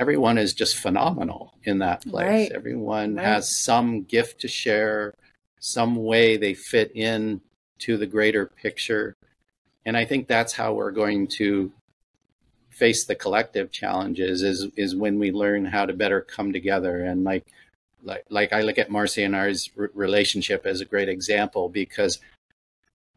everyone is just phenomenal in that place. Right. Everyone right. has some gift to share, some way they fit in to the greater picture. And I think that's how we're going to face the collective challenges is is when we learn how to better come together and like like like I look at Marcey and ours relationship as a great example because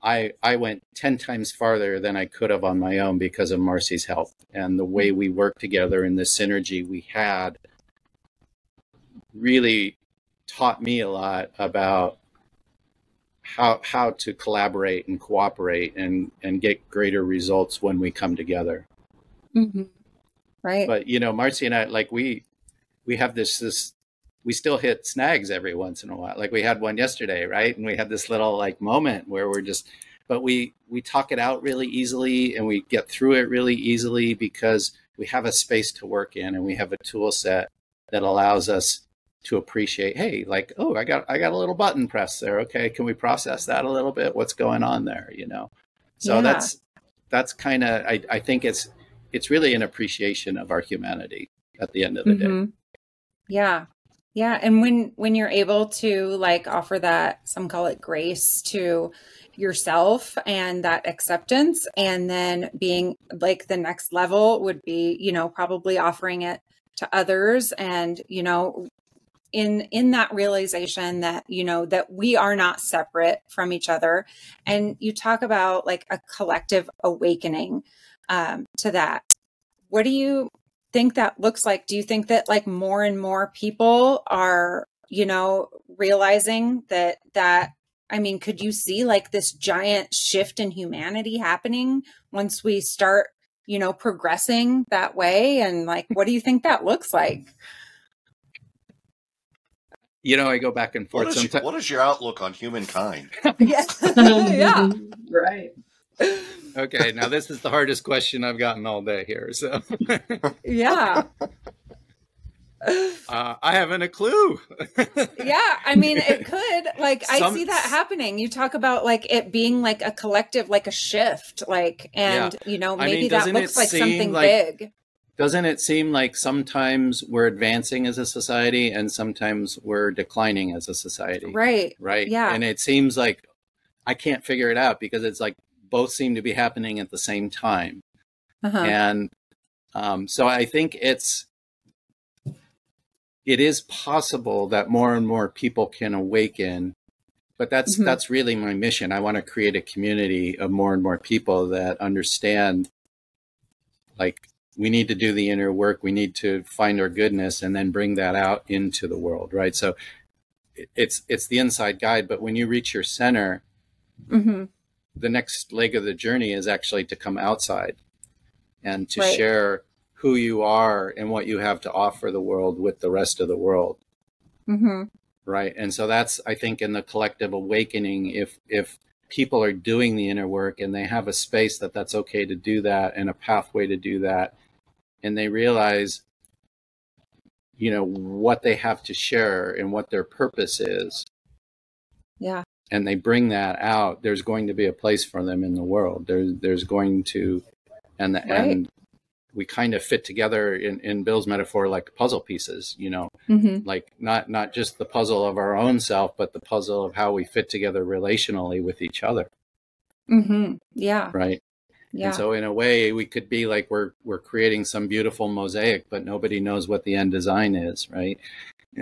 I I went 10 times farther than I could have on my own because of Marcey's help and the way we worked together and the synergy we had really taught me a lot about how how to collaborate and cooperate and and get greater results when we come together. Mm-hmm. Right. But you know, Marcey and I, like we we have this this we still hit snags every once in a while. Like we had one yesterday, right? And we had this little like moment where we're just but we we talk it out really easily and we get through it really easily because we have a space to work in and we have a tool set that allows us to appreciate hey like oh i got i got a little button press there okay can we process that a little bit what's going on there you know so Yeah. that's that's kind of I, I think it's it's really an appreciation of our humanity at the end of the day Mhm. Yeah. Yeah. And when when you're able to like offer that, some call it grace to yourself and that acceptance, and then being like the next level would be, you know, probably offering it to others and, you know, in in that realization that you know that we are not separate from each other and you talk about like a collective awakening um, to that what do you think that looks like? Do you think that like more and more people are, you know, realizing that that I mean, could you see like this giant shift in humanity happening once we start, you know, progressing that way and like what do you think that looks like? you know i go back and forth is, sometimes what is your outlook on humankind? [LAUGHS] yeah. [LAUGHS] yeah. right. Okay now this is the hardest question i've gotten all day here so Yeah. [LAUGHS] uh, i haven't a clue [LAUGHS] Yeah, I mean, it could. Like, I Some- see that happening. You talk about like it being like a collective, like a shift, like, and you know, I mean, maybe that looks like something like- big. doesn't it seem like sometimes we're advancing as a society and sometimes we're declining as a society Right. right Yeah. and it seems like i can't figure it out because it's like both seem to be happening at the same time Uh-huh. and um, so i think it's it is possible that more and more people can awaken but that's Mhm. that's really my mission i want to create a community of more and more people that understand like we need to do the inner work we need to find our goodness and then bring that out into the world right so it's it's the inside guide but when you reach your center hmm the next leg of the journey is actually to come outside and to Right. share who you are and what you have to offer the world with the rest of the world hmm right and so that's i think in the collective awakening if if people are doing the inner work and they have a space that that's okay to do that and a pathway to do that and they realize you know what they have to share and what their purpose is Yeah. And they bring that out there's going to be a place for them in the world. There's there's going to and Right. and we kind of fit together in in bill's metaphor like puzzle pieces you know? Hmm like not not just the puzzle of our own self but the puzzle of how we fit together relationally with each other. Hmm Yeah. right? Yeah. and so in a way we could be like we're we're creating some beautiful mosaic but nobody knows what the end design is right [LAUGHS]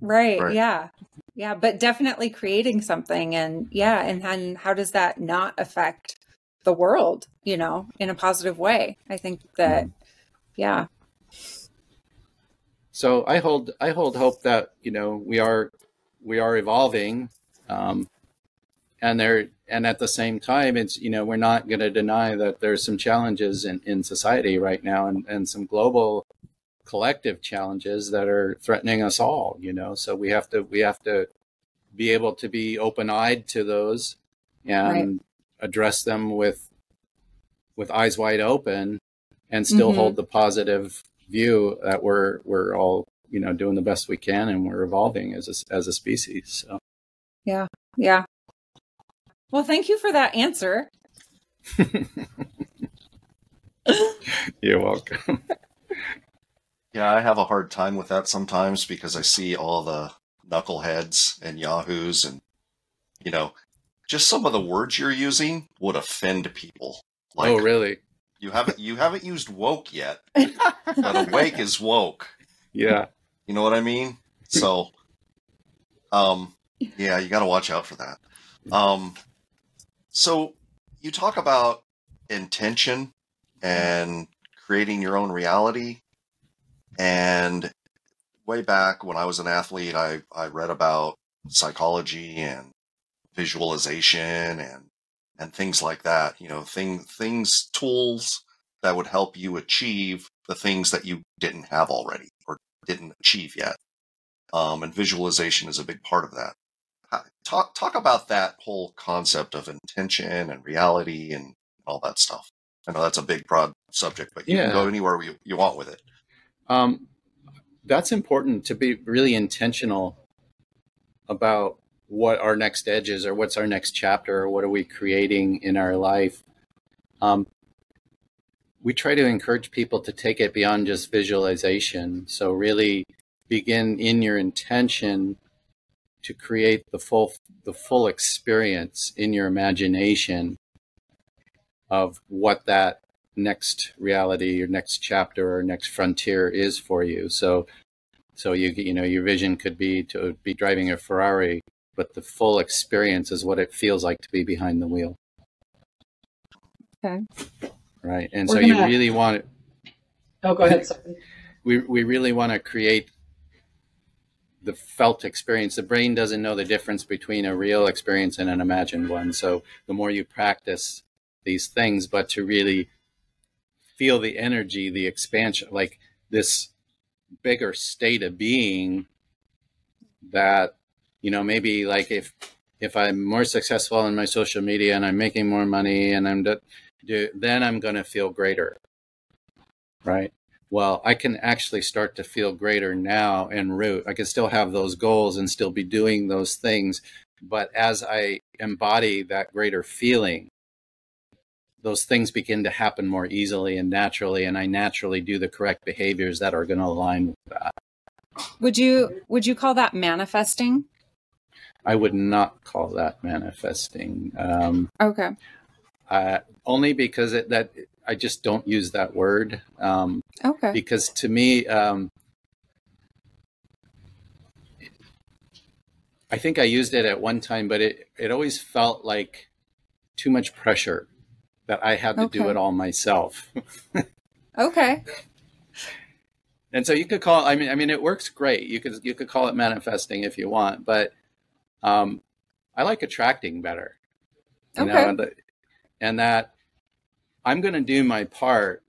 right. Right. Yeah. Yeah. But definitely creating something. And yeah. And then how does that not affect the world, you know, in a positive way? I think that, yeah. so i hold i hold hope that you know we are we are evolving um and there and at the same time it's you know we're not going to deny that there's some challenges in in society right now and and some global collective challenges that are threatening us all you know so we have to we have to be able to be open-eyed to those and address them with with eyes wide open and still Mhm. hold the positive view that we're we're all you know doing the best we can and we're evolving as a, as a species so yeah. Yeah. Well, thank you for that answer. [LAUGHS] you're welcome [LAUGHS] Yeah, I have a hard time with that sometimes because I see all the knuckleheads and yahoos and you know, just some of the words you're using would offend people. Like oh really you haven't you haven't used woke yet, [LAUGHS] but awake is woke. yeah You know what I mean? So um yeah, you got to watch out for that. Um so you talk about intention and creating your own reality and way back when I was an athlete I I read about psychology and visualization and and things like that. You know, thing things tools that would help you achieve the things that you didn't have already or didn't achieve yet. Um, and visualization is a big part of that. Talk talk about that whole concept of intention and reality and all that stuff. I know that's a big, broad subject, but you yeah. can go anywhere you, you want with it. Um, that's important to be really intentional about what our next edge is or what's our next chapter or what are we creating in our life. Um, we try to encourage people to take it beyond just visualization. So really begin in your intention to create the full the full experience in your imagination of what that next reality or next chapter or next frontier is for you. So so you you know your vision could be to be driving a Ferrari, but the full experience is what it feels like to be behind the wheel. Okay. Right. And We're so gonna... you really want to Oh, go ahead. [LAUGHS] Sorry. We we really want to create the felt experience. The brain doesn't know the difference between a real experience and an imagined one. So the more you practice these things, but to really feel the energy, the expansion, like this bigger state of being that, you know, maybe like if, if I'm more successful in my social media and I'm making more money and I'm, do, then I'm going to feel greater. Right. Well, I can actually start to feel greater now en route. I can still have those goals and still be doing those things. But as I embody that greater feeling, those things begin to happen more easily and naturally and i naturally do the correct behaviors that are going to align with that. Would you would you call that manifesting? I would not call that manifesting um, okay. uh, only because it, that i just don't use that word um, okay. because to me um, i think i used it at one time but it, it always felt like too much pressure that I had to okay. do it all myself. [LAUGHS] okay. And so you could call I mean I mean it works great. You could you could call it manifesting if you want, but um I like attracting better. You okay. know, and, the, and that I'm going to do my part.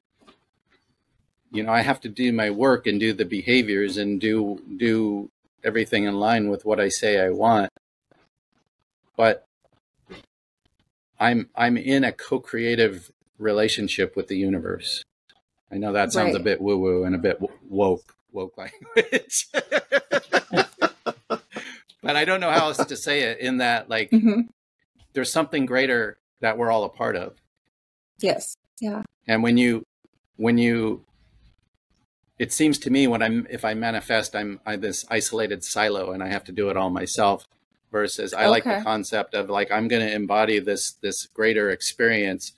You know, I have to do my work and do the behaviors and do do everything in line with what I say I want. But I'm I'm in a co-creative relationship with the universe. I know that sounds right. a bit woo-woo and a bit woke woke language. [LAUGHS] but I don't know how else to say it in that like mm-hmm. there's something greater that we're all a part of. Yes. Yeah. And when you when you it seems to me when I'm if I manifest I'm I'm this isolated silo and I have to do it all myself versus I okay. like the concept of like I'm going to embody this this greater experience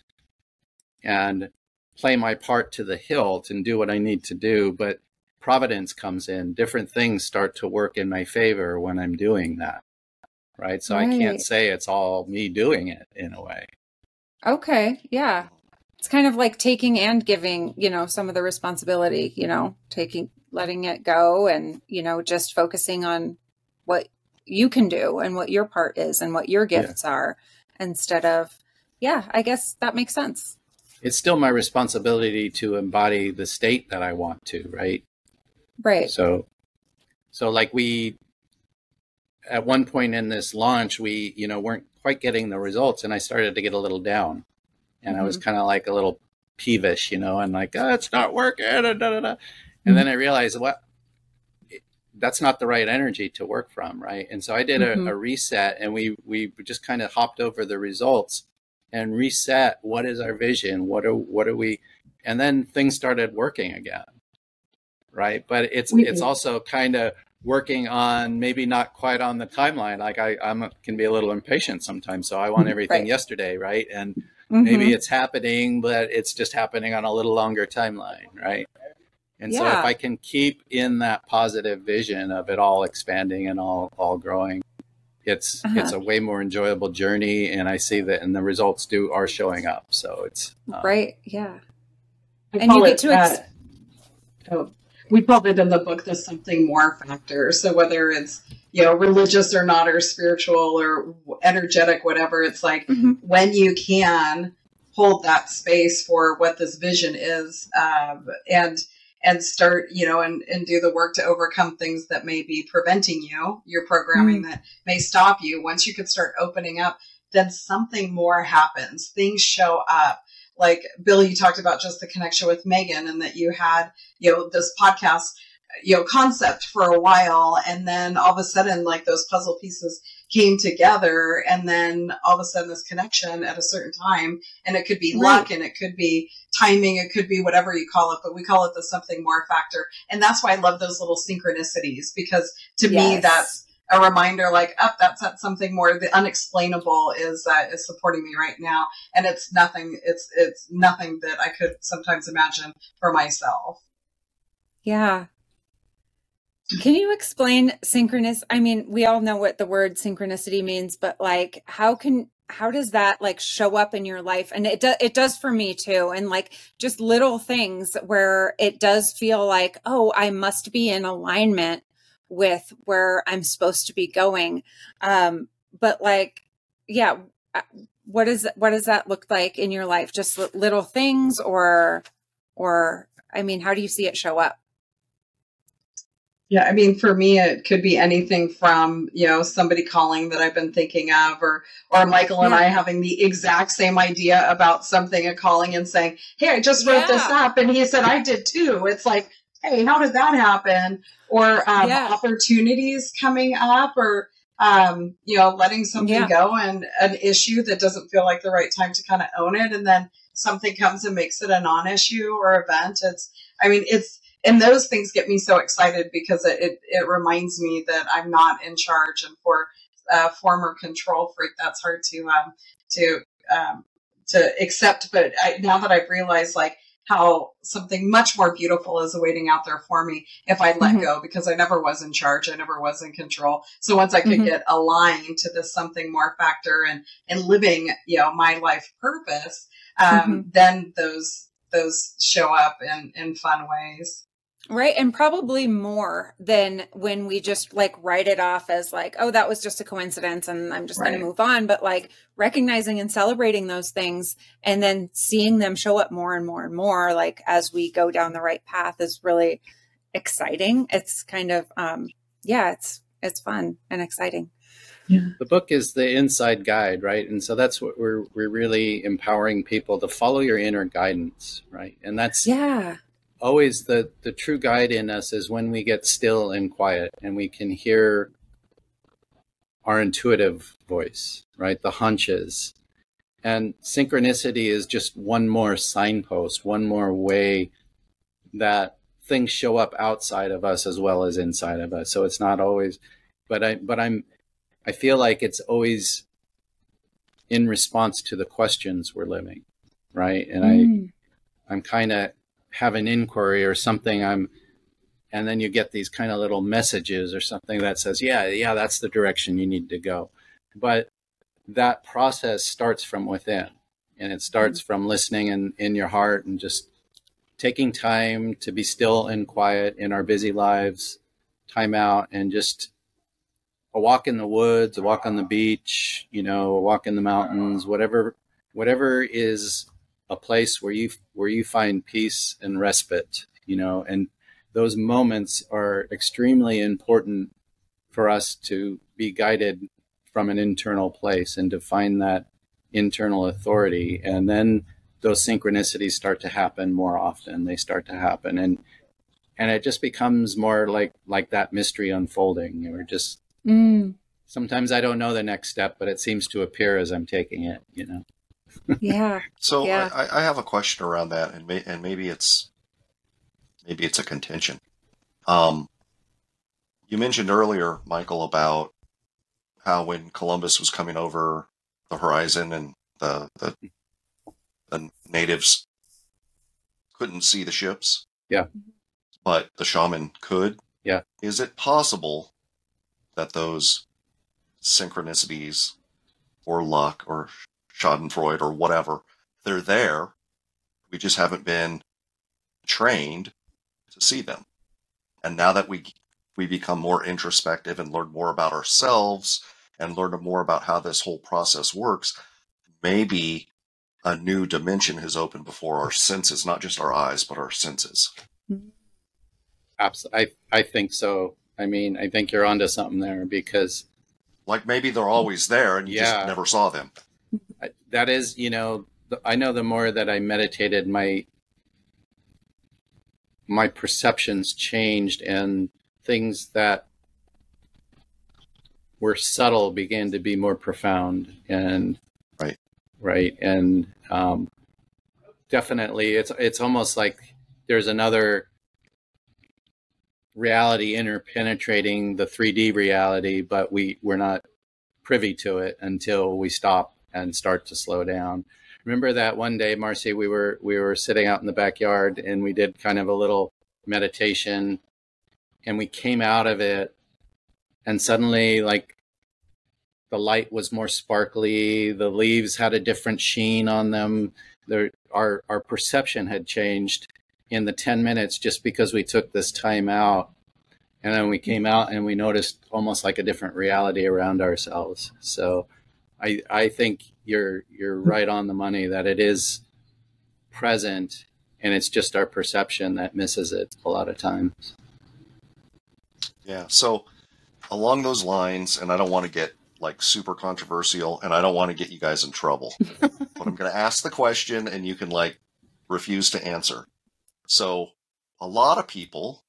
and play my part to the hilt and do what I need to do but providence comes in different things start to work in my favor when I'm doing that right so right. I can't say it's all me doing it in a way okay yeah it's kind of like taking and giving you know some of the responsibility you know taking letting it go and you know just focusing on what you can do and what your part is and what your gifts yeah. are instead of yeah i guess that makes sense it's still my responsibility to embody the state that i want to right right so so like we at one point in this launch we you know weren't quite getting the results and i started to get a little down and mm-hmm. i was mm-hmm. kind of like a little peevish you know and like oh, it's not working da, da, da, and mm-hmm. then i realized what that's not the right energy to work from right and so i did mm-hmm. a, a, reset and we we just kind of hopped over the results and reset what is our vision what are what are we and then things started working again right but it's mm-hmm. it's also kind of working on maybe not quite on the timeline like i i'm can be a little impatient sometimes so i want mm-hmm. everything right. yesterday right and maybe mm-hmm. it's happening but it's just happening on a little longer timeline right and yeah. so if I can keep in that positive vision of it all expanding and all all growing, it's uh-huh. it's a way more enjoyable journey and I see that and the results do are showing up. So it's um, right, yeah. and you get to ex- oh, we called it in the book the something more factor. So whether it's you know, religious or not, or spiritual or energetic, whatever. It's like Mhm. when you can hold that space for what this vision is, um, and and start, you know, and and do the work to overcome things that may be preventing you, your programming mm. that may stop you. Once you can start opening up, then something more happens. Things show up. Like Bill, you talked about just the connection with Megan, and that you had, you know, this podcast you know concept for a while and then all of a sudden like those puzzle pieces came together and then all of a sudden this connection at a certain time and it could be Right. luck and it could be timing it could be whatever you call it but we call it the something more factor and that's why i love those little synchronicities because to me that's a reminder like up that's that something more the unexplainable is uh, is supporting me right now and it's nothing it's it's nothing that i could sometimes imagine for myself Yeah. Can you explain synchronous? I mean, we all know what the word synchronicity means, but like how can how does that like show up in your life? And it does it does for me too. And like just little things where it does feel like, "Oh, I must be in alignment with where I'm supposed to be going." Um but like yeah, uh, what is what does that look like in your life? Just little things or or I mean, how do you see it show up? Yeah, I mean, for me, it could be anything from you know somebody calling that I've been thinking of, or or Michael and I having the exact same idea about something and calling and saying, "Hey, I just wrote this up," and he said, "I did too." It's like, "Hey, how did that happen?" Or um, Yeah. opportunities coming up, or um, you know, letting something Yeah. go and an issue that doesn't feel like the right time to kind of own it, and then something comes and makes it a non-issue or event. It's, I mean, it's and those things get me so excited because it, it, it reminds me that I'm not in charge. And for a former control freak, that's hard to um, to um, to accept. But I, now that I've realized like how something much more beautiful is awaiting out there for me if I let Mhm. go because I never was in charge. I never was in control. So once I could Mhm. get aligned to this something more factor and and living you know my life purpose, um, then those those show up in in fun ways. Right. And probably more than when we just like write it off as like, oh, that was just a coincidence and I'm just going to move on. But like recognizing and celebrating those things and then seeing them show up more and more and more, like as we go down the right path is really exciting. It's kind of, um, yeah, it's, it's fun and exciting. Yeah. The book is the inside guide right and so that's what we're we're really empowering people to follow your inner guidance right and that's Yeah. Always the the true guide in us is when we get still and quiet and we can hear our intuitive voice right? The hunches. And synchronicity is just one more signpost one more way that things show up outside of us as well as inside of us. So it's not always but i but i'm i feel like it's always in response to the questions we're living right? And i Mm. I'm kind of have an inquiry or something. I'm, and then you get these kind of little messages or something that says, yeah, yeah, that's the direction you need to go. But that process starts from within and it starts mm-hmm. from listening in, in your heart and just taking time to be still and quiet in our busy lives, time out and just a walk in the woods, a walk on the beach, you know, a walk in the mountains, whatever, whatever is a place where you where you find peace and respite you know and those moments are extremely important for us to be guided from an internal place and to find that internal authority. And then those synchronicities start to happen more often. They start to happen. And and it just becomes more like like that mystery unfolding or just Mm. sometimes i don't know the next step but it seems to appear as i'm taking it you know Yeah. [LAUGHS] So Yeah. I, I have a question around that, and may, and maybe it's maybe it's a contention. Um, you mentioned earlier, Michael, about how when Columbus was coming over the horizon and the the, the natives couldn't see the ships. Yeah. But the shaman could. Yeah. Is it possible that those synchronicities or luck or Schadenfreude or whatever, they're there. We just haven't been trained to see them. And now that we we become more introspective and learn more about ourselves and learn more about how this whole process works, maybe a new dimension has opened before our senses, not just our eyes, but our senses. Absolutely. I, I think so. I mean, I think you're onto something there because. Like maybe they're always there and you yeah, just never saw them. That is, you know, I know the more that I meditated, my my perceptions changed and things that were subtle began to be more profound and right. Right and um, definitely it's it's almost like there's another reality interpenetrating the 3D reality, but we we're not privy to it until we stop and start to slow down. Remember that one day, Marcey, we were we were sitting out in the backyard and we did kind of a little meditation, and we came out of it, and suddenly like the light was more sparkly, the leaves had a different sheen on them. There, our our perception had changed, in the 10 minutes just because we took this time out. And then we came out and we noticed almost like a different reality around ourselves. So I, I think you're, you're right on the money that it is present and it's just our perception that misses it a lot of times. Yeah. So along those lines, and I don't want to get like super controversial and I don't want to get you guys in trouble, [LAUGHS] but I'm going to ask the question and you can like refuse to answer. So a lot of people,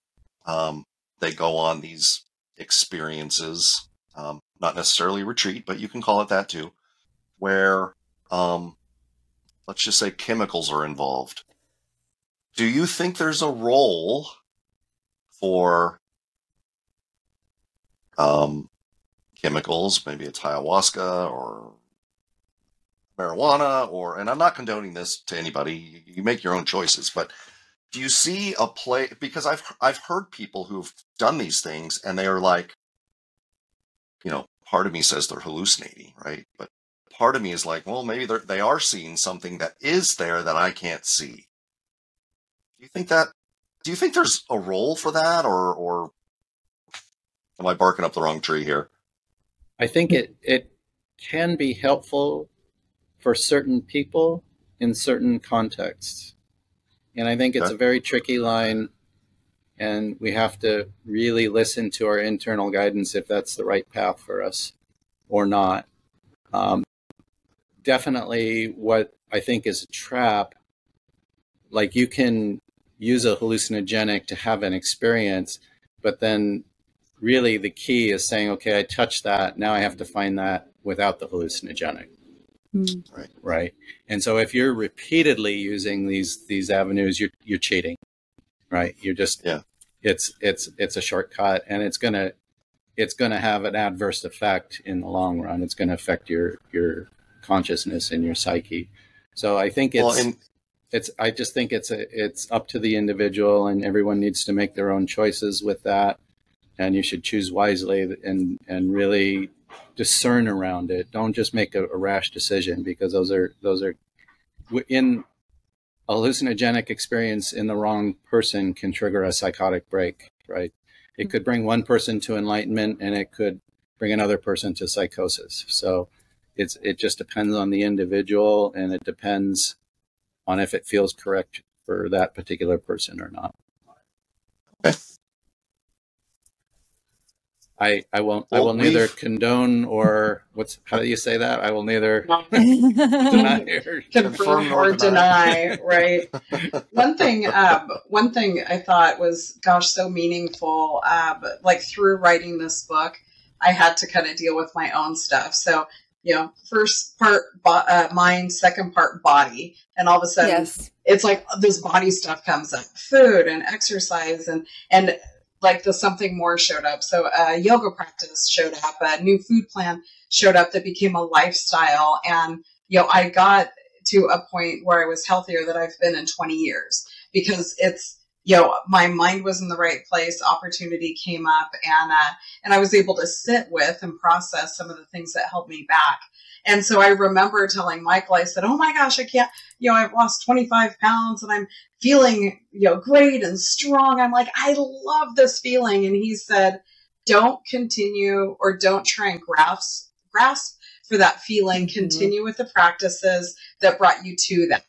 um, they go on these experiences, um, not necessarily retreat, but you can call it that too, where, um, let's just say chemicals are involved. Do you think there's a role for um, chemicals? Maybe it's ayahuasca or marijuana, or, and I'm not condoning this to anybody. You make your own choices, but do you see a play because I've I've heard people who've done these things and they are like you know part of me says they're hallucinating right but part of me is like well maybe they're they are seeing something that is there that I can't see do you think that do you think there's a role for that or or am I barking up the wrong tree here I think it it can be helpful for certain people in certain contexts and I think it's okay. a very tricky line. And we have to really listen to our internal guidance if that's the right path for us or not. Um, definitely, what I think is a trap, like you can use a hallucinogenic to have an experience, but then really the key is saying, okay, I touched that. Now I have to find that without the hallucinogenic. Mm. Right. Right. And so if you're repeatedly using these these avenues, you're you're cheating. Right. You're just yeah. It's it's it's a shortcut, and it's gonna it's gonna have an adverse effect in the long run. It's gonna affect your your consciousness and your psyche. So I think it's well, and- it's I just think it's a, it's up to the individual, and everyone needs to make their own choices with that. And you should choose wisely and and really discern around it. Don't just make a, a rash decision because those are those are in a hallucinogenic experience in the wrong person can trigger a psychotic break, right? It could bring one person to enlightenment and it could bring another person to psychosis. So it's it just depends on the individual and it depends on if it feels correct for that particular person or not. Okay. I, I won't well, I will neither [LAUGHS] condone or what's how do you say that? I will neither [LAUGHS] deny or confirm or deny. right. [LAUGHS] one thing um, one thing I thought was gosh so meaningful. Um, like through writing this book, I had to kind of deal with my own stuff. So you know, first part bo- uh, mind, second part body, and all of a sudden yes. it's like this body stuff comes up, food and exercise and and like the something more showed up. So a yoga practice showed up, a new food plan showed up that became a lifestyle. And, you know, I got to a point where I was healthier that I've been in 20 years because it's, you know my mind was in the right place opportunity came up and uh, and i was able to sit with and process some of the things that held me back and so i remember telling michael i said oh my gosh i can't you know i've lost 25 pounds and i'm feeling you know great and strong. I'm like i love this feeling. And he said don't continue or don't try and grasp grasp for that feeling. Mm-hmm. continue with the practices that brought you to that.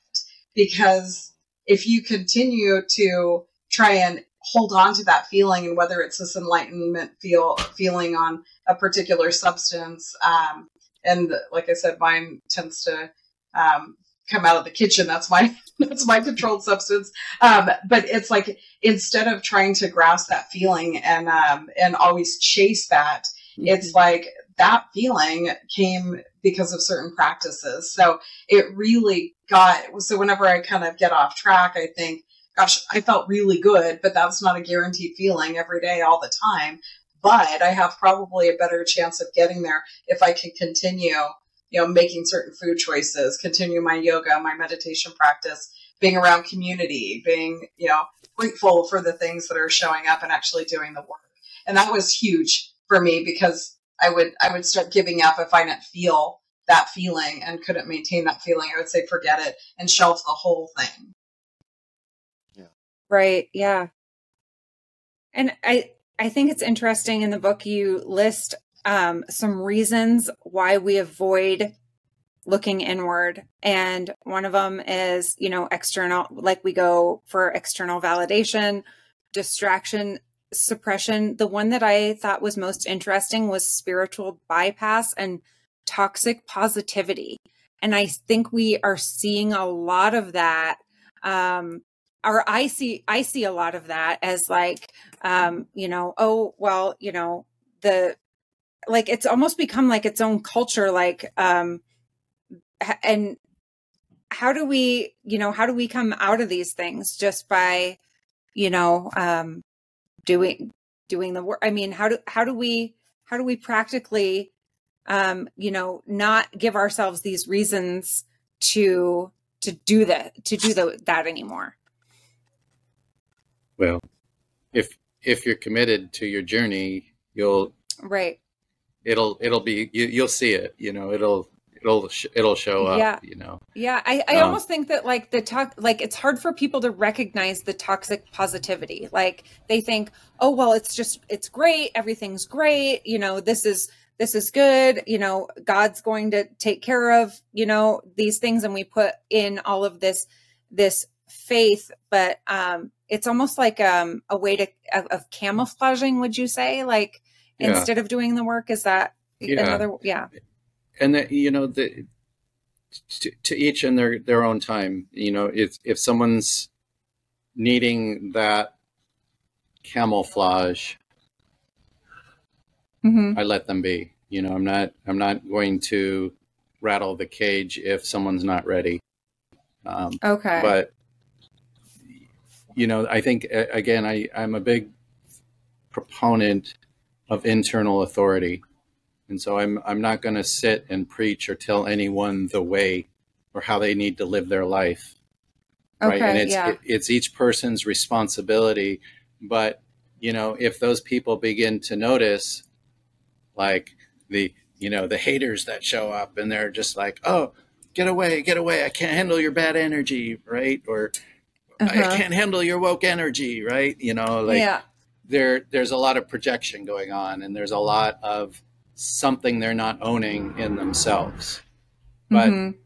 Because if you continue to try and hold on to that feeling and whether it's this enlightenment feel feeling on a particular substance um, and like i said mine tends to um, come out of the kitchen that's my [LAUGHS] that's my controlled substance um, but it's like instead of trying to grasp that feeling and um, and always chase that mm-hmm. it's like that feeling came because of certain practices. So it really got, so whenever I kind of get off track, I think, gosh, I felt really good, but that's not a guaranteed feeling every day, all the time. But I have probably a better chance of getting there if I can continue, you know, making certain food choices, continue my yoga, my meditation practice, being around community, being, you know, grateful for the things that are showing up and actually doing the work. And that was huge for me because I would I would start giving up if I didn't feel that feeling and couldn't maintain that feeling. I would say forget it and shelf the whole thing. Yeah. Right. Yeah. And I I think it's interesting in the book you list um, some reasons why we avoid looking inward and one of them is you know external like we go for external validation distraction suppression, the one that I thought was most interesting was spiritual bypass and toxic positivity. And I think we are seeing a lot of that. Um, or I see, I see a lot of that as like, um, you know, oh, well, you know, the, like it's almost become like its own culture, like, um, and how do we, you know, how do we come out of these things just by, you know, um, doing doing the work i mean how do how do we how do we practically um you know not give ourselves these reasons to to do that to do the, that anymore well if if you're committed to your journey you'll right. it'll it'll be you, you'll see it you know it'll it'll it'll show up yeah. you know. Yeah i, I um, almost think that like the talk like it's hard for people to recognize the toxic positivity. Like they think oh well it's just it's great everything's great you know this is this is good you know god's going to take care of you know these things and we put in all of this this faith but um it's almost like um a way to of, of camouflaging would you say like yeah. instead of doing the work is that yeah. another yeah and that you know the to, to, each in their their own time you know if if someone's needing that camouflage mm-hmm. i let them be you know i'm not i'm not going to rattle the cage if someone's not ready um, okay but you know i think again i i'm a big proponent of internal authority and so I'm I'm not going to sit and preach or tell anyone the way or how they need to live their life. Okay, right? And it's yeah. it, it's each person's responsibility, but you know, if those people begin to notice like the you know, the haters that show up and they're just like, "Oh, get away, get away. I can't handle your bad energy," right? Or uh-huh. I can't handle your woke energy, right? You know, like yeah. there there's a lot of projection going on and there's a lot of something they're not owning in themselves. But mm-hmm.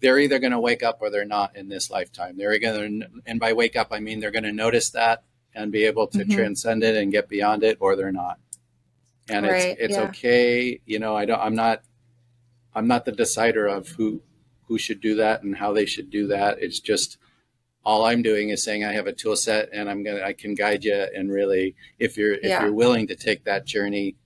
they're either going to wake up or they're not in this lifetime. They're going to, and by wake up, I mean they're going to notice that and be able to mm-hmm. transcend it and get beyond it, or they're not. And right, it's it's yeah. okay. You know, I don't. I'm not. I'm not the decider of who who should do that and how they should do that. It's just all I'm doing is saying I have a tool set and I'm gonna I can guide you and really if you're if yeah. you're willing to take that journey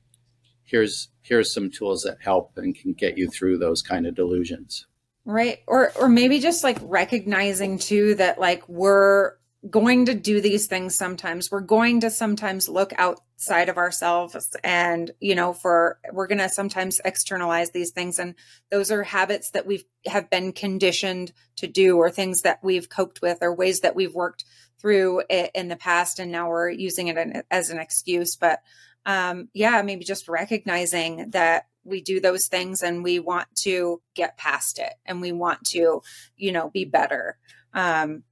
here's here's some tools that help and can get you through those kind of delusions right or or maybe just like recognizing too that like we're going to do these things sometimes. We're going to sometimes look outside of ourselves and, you know, for we're going to sometimes externalize these things and those are habits that we've have been conditioned to do or things that we've coped with or ways that we've worked through it in the past and now we're using it as an excuse, but um yeah, maybe just recognizing that we do those things and we want to get past it and we want to, you know, be better. Um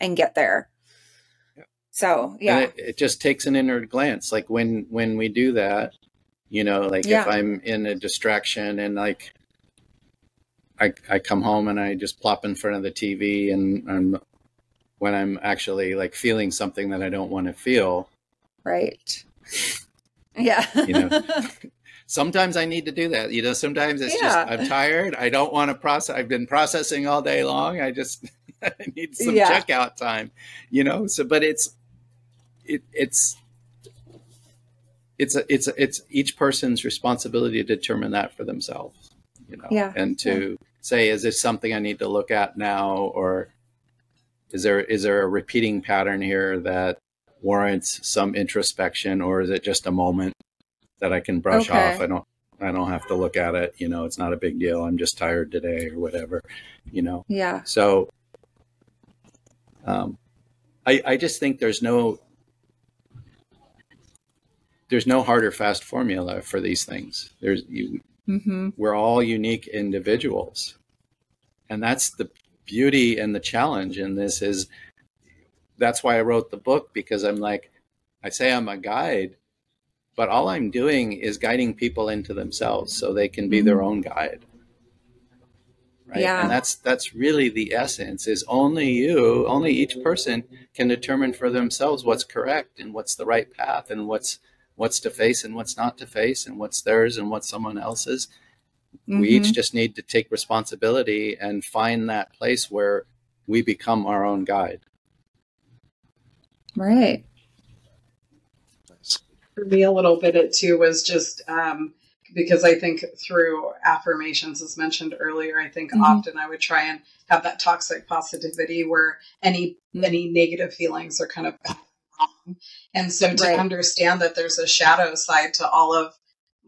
and get there. So yeah, it, it, just takes an inward glance. Like when when we do that, you know, like yeah. if I'm in a distraction and like I I come home and I just plop in front of the TV and I'm when I'm actually like feeling something that I don't want to feel. Right. Yeah. you know. [LAUGHS] sometimes I need to do that. You know, sometimes it's yeah. just I'm tired. I don't want to process. I've been processing all day long. I just [LAUGHS] I need some yeah. checkout time, you know. So, but it's it, it's it's a, it's a, it's each person's responsibility to determine that for themselves, you know, yeah. and to yeah. say, is this something I need to look at now, or is there is there a repeating pattern here that warrants some introspection, or is it just a moment that I can brush okay. off? I don't I don't have to look at it. You know, it's not a big deal. I'm just tired today or whatever, you know? Yeah. So um, I, I just think there's no there's no hard or fast formula for these things. There's you, mm-hmm. we're all unique individuals, and that's the beauty and the challenge in this is that's why I wrote the book because I'm like I say I'm a guide, but all I'm doing is guiding people into themselves so they can be mm-hmm. their own guide right yeah. and that's that's really the essence is only you only each person can determine for themselves what's correct and what's the right path and what's what's to face and what's not to face and what's theirs and what's someone else's mm-hmm. we each just need to take responsibility and find that place where we become our own guide right for me a little bit it too was just um because I think through affirmations, as mentioned earlier, I think mm-hmm. often I would try and have that toxic positivity where any mm-hmm. any negative feelings are kind of wrong. And so to right. understand that there's a shadow side to all of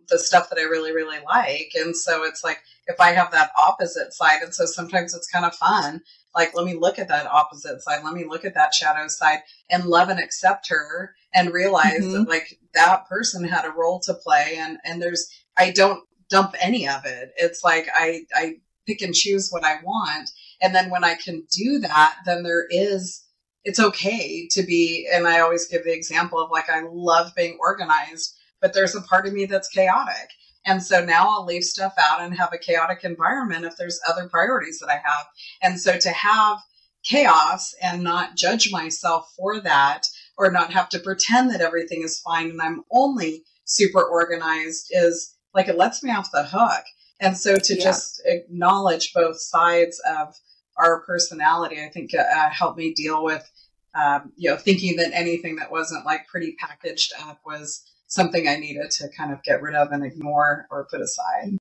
the stuff that I really, really like. And so it's like if I have that opposite side, and so sometimes it's kind of fun. Like, let me look at that opposite side. Let me look at that shadow side and love and accept her and realize mm-hmm. that like that person had a role to play. And, and there's, I don't dump any of it. It's like I, I pick and choose what I want. And then when I can do that, then there is, it's okay to be, and I always give the example of like, I love being organized, but there's a part of me that's chaotic. And so now I'll leave stuff out and have a chaotic environment if there's other priorities that I have. And so to have chaos and not judge myself for that or not have to pretend that everything is fine and I'm only super organized is like it lets me off the hook. And so to yeah. just acknowledge both sides of our personality, I think uh, helped me deal with, um, you know, thinking that anything that wasn't like pretty packaged up was something I needed to kind of get rid of and ignore or put aside.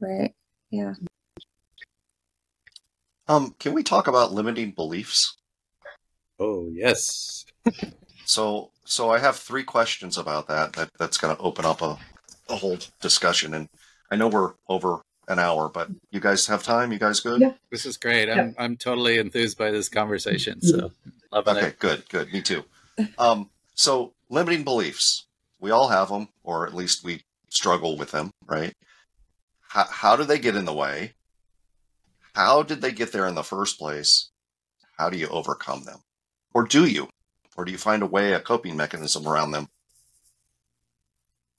Right. Yeah. Um, can we talk about limiting beliefs? Oh yes. So so I have three questions about that. That that's going to open up a a whole discussion. And I know we're over an hour, but you guys have time? You guys good? Yeah. This is great. I'm yeah. I'm totally enthused by this conversation. So loving okay, it. good, good. Me too. Um, so limiting beliefs, we all have them, or at least we struggle with them, right? How, how do they get in the way? How did they get there in the first place? How do you overcome them? Or do you? Or do you find a way, a coping mechanism around them?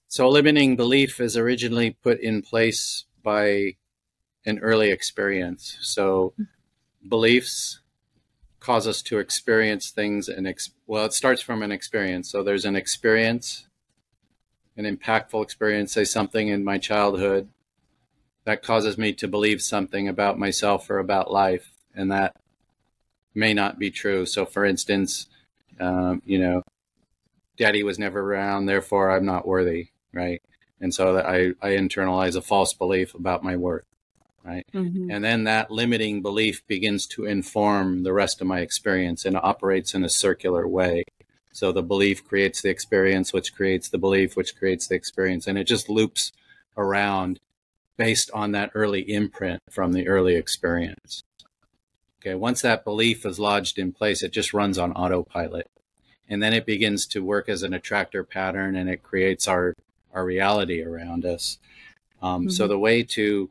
So, limiting belief is originally put in place by an early experience. So, beliefs cause us to experience things and ex- well it starts from an experience so there's an experience an impactful experience say something in my childhood that causes me to believe something about myself or about life and that may not be true so for instance um, you know daddy was never around therefore i'm not worthy right? And so that I, I internalize a false belief about my worth. right? Mm-hmm. And then that limiting belief begins to inform the rest of my experience and operates in a circular way. So the belief creates the experience, which creates the belief, which creates the experience. And it just loops around based on that early imprint from the early experience. Okay, once that belief is lodged in place, it just runs on autopilot. And then it begins to work as an attractor pattern and it creates our, our reality around us. Um, mm-hmm. So the way to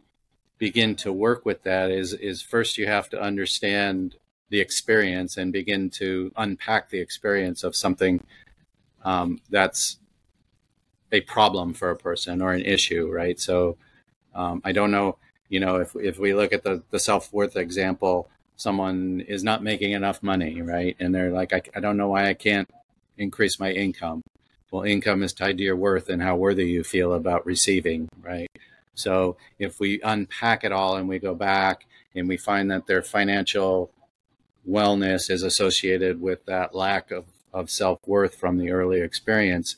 begin to work with that is is first you have to understand the experience and begin to unpack the experience of something um, that's a problem for a person or an issue, right? So um, I don't know, you know, if if we look at the the self worth example, someone is not making enough money, right? And they're like, I, I don't know why I can't increase my income. Well, income is tied to your worth and how worthy you feel about receiving, right? So if we unpack it all and we go back and we find that their financial wellness is associated with that lack of, of self worth from the early experience,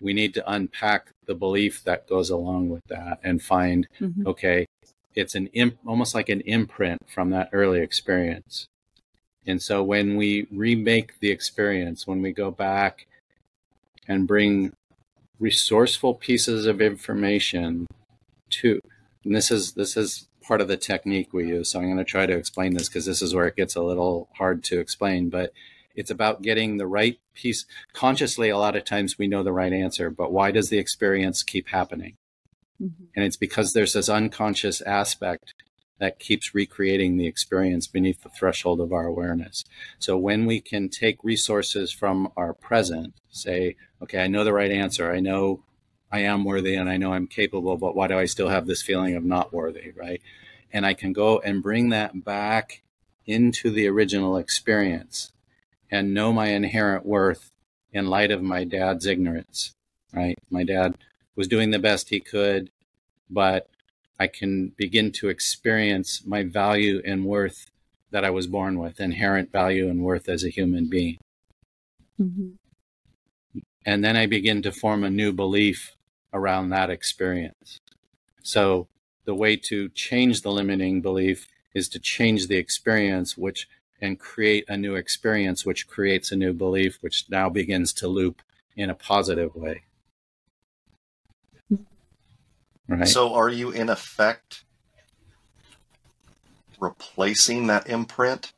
we need to unpack the belief that goes along with that and find mm-hmm. okay, it's an imp, almost like an imprint from that early experience. And so when we remake the experience, when we go back and bring resourceful pieces of information to, And this is this is part of the technique we use. So I'm going to try to explain this because this is where it gets a little hard to explain. But it's about getting the right piece. Consciously, a lot of times we know the right answer, but why does the experience keep happening? Mm-hmm. And it's because there's this unconscious aspect that keeps recreating the experience beneath the threshold of our awareness. So when we can take resources from our present, say, okay, I know the right answer. I know I am worthy and I know I'm capable, but why do I still have this feeling of not worthy, right? And I can go and bring that back into the original experience and know my inherent worth in light of my dad's ignorance, right? My dad was doing the best he could, but I can begin to experience my value and worth that I was born with, inherent value and worth as a human being. Mm-hmm. And then I begin to form a new belief around that experience. So the way to change the limiting belief is to change the experience, which and create a new experience, which creates a new belief, which now begins to loop in a positive way. Right. So, are you in effect replacing that imprint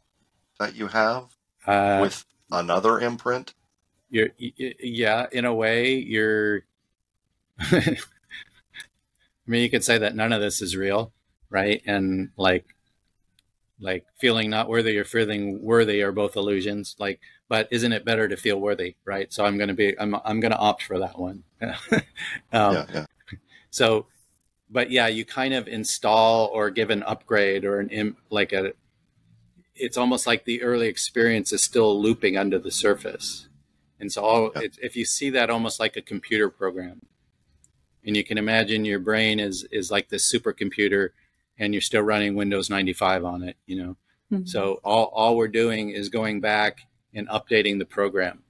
that you have uh, with another imprint? You're, yeah, in a way, you're [LAUGHS] I mean, you could say that none of this is real, right? And like, like feeling not worthy or feeling worthy are both illusions. Like, but isn't it better to feel worthy, right? So I'm going to be, I'm, I'm going to opt for that one. [LAUGHS] um, yeah, yeah. So, but yeah, you kind of install or give an upgrade or an like a. It's almost like the early experience is still looping under the surface, and so all, yeah. it, if you see that almost like a computer program, and you can imagine your brain is is like this supercomputer and you're still running windows 95 on it you know mm-hmm. so all, all we're doing is going back and updating the program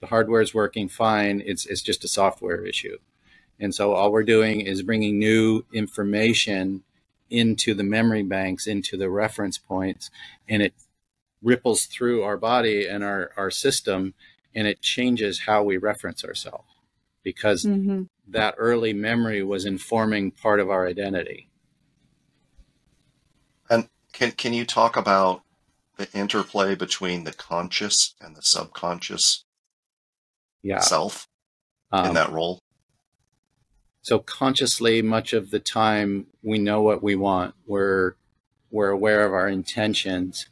the hardware is working fine it's, it's just a software issue and so all we're doing is bringing new information into the memory banks into the reference points and it ripples through our body and our, our system and it changes how we reference ourselves because mm-hmm. that early memory was informing part of our identity. And can can you talk about the interplay between the conscious and the subconscious yeah. self um, in that role? So consciously, much of the time, we know what we want. We're we're aware of our intentions,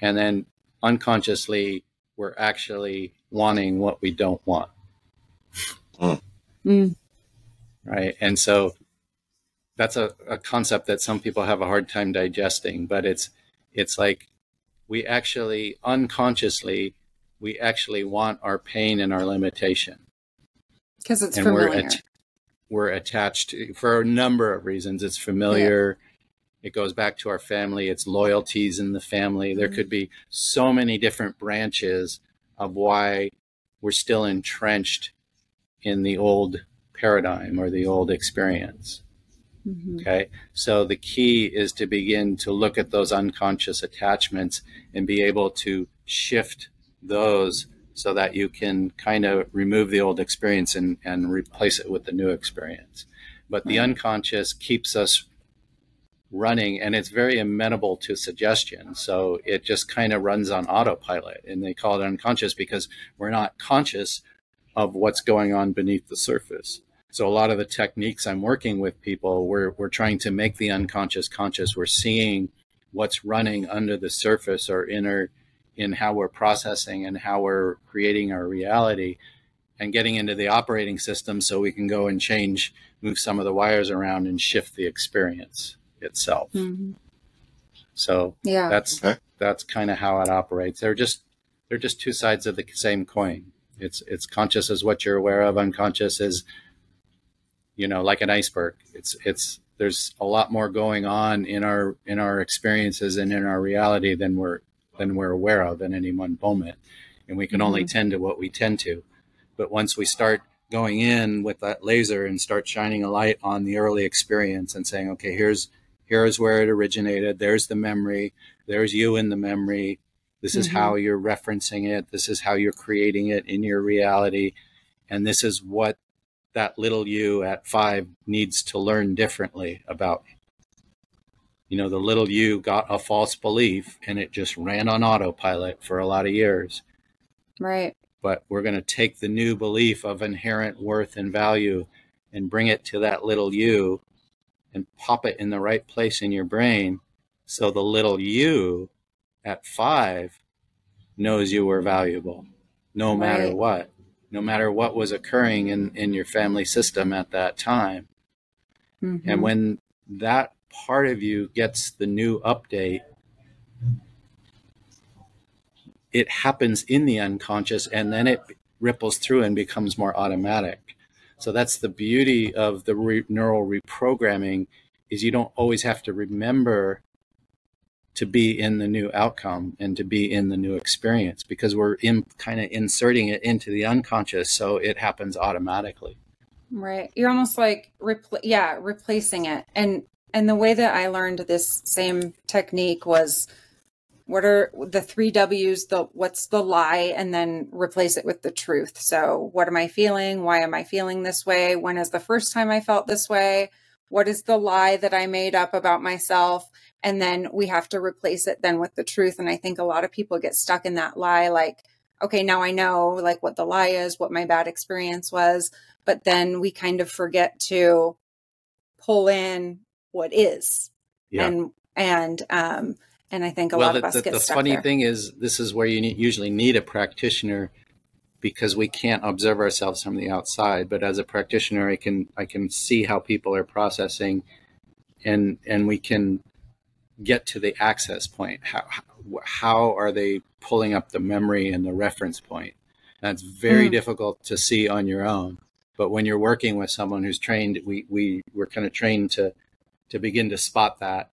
and then unconsciously, we're actually wanting what we don't want. Mm. Right. And so that's a, a concept that some people have a hard time digesting, but it's it's like we actually unconsciously we actually want our pain and our limitation because it's and familiar. We're, at, we're, attached to, for a number of reasons. It's familiar. Yeah. It goes back to our family. It's loyalties in the family. Mm-hmm. There could be so many different branches of why we're still entrenched in the old paradigm or the old experience. Mm-hmm. Okay. So the key is to begin to look at those unconscious attachments and be able to shift those so that you can kind of remove the old experience and, and replace it with the new experience. But the unconscious keeps us running and it's very amenable to suggestion. So it just kind of runs on autopilot. And they call it unconscious because we're not conscious of what's going on beneath the surface. So a lot of the techniques I'm working with people, we're, we're trying to make the unconscious conscious. We're seeing what's running under the surface or inner in how we're processing and how we're creating our reality and getting into the operating system so we can go and change, move some of the wires around and shift the experience itself. Mm-hmm. So yeah, that's okay. that's kind of how it operates. They're just they're just two sides of the same coin. It's it's conscious is what you're aware of. Unconscious is, you know, like an iceberg. It's it's there's a lot more going on in our in our experiences and in our reality than we're than we're aware of in any one moment. And we can mm-hmm. only tend to what we tend to. But once we start going in with that laser and start shining a light on the early experience and saying, okay, here's here's where it originated. There's the memory. There's you in the memory. This is mm-hmm. how you're referencing it. This is how you're creating it in your reality. And this is what that little you at five needs to learn differently about you know, the little you got a false belief and it just ran on autopilot for a lot of years. Right. But we're going to take the new belief of inherent worth and value and bring it to that little you and pop it in the right place in your brain so the little you at five knows you were valuable no right. matter what no matter what was occurring in, in your family system at that time mm-hmm. and when that part of you gets the new update, it happens in the unconscious and then it ripples through and becomes more automatic. So that's the beauty of the re- neural reprogramming is you don't always have to remember to be in the new outcome and to be in the new experience because we're in kind of inserting it into the unconscious so it happens automatically. Right. You're almost like repl- yeah replacing it. And and the way that I learned this same technique was what are the three W's, the what's the lie, and then replace it with the truth. So what am I feeling? Why am I feeling this way? When is the first time I felt this way? What is the lie that I made up about myself? And then we have to replace it then with the truth. And I think a lot of people get stuck in that lie, like, okay, now I know like what the lie is, what my bad experience was. But then we kind of forget to pull in what is. Yeah. And and um and I think a well, lot the, of us the, get the stuck funny there. thing is this is where you need, usually need a practitioner because we can't observe ourselves from the outside but as a practitioner I can I can see how people are processing and and we can get to the access point how how are they pulling up the memory and the reference point that's very mm. difficult to see on your own but when you're working with someone who's trained we we we're kind of trained to to begin to spot that.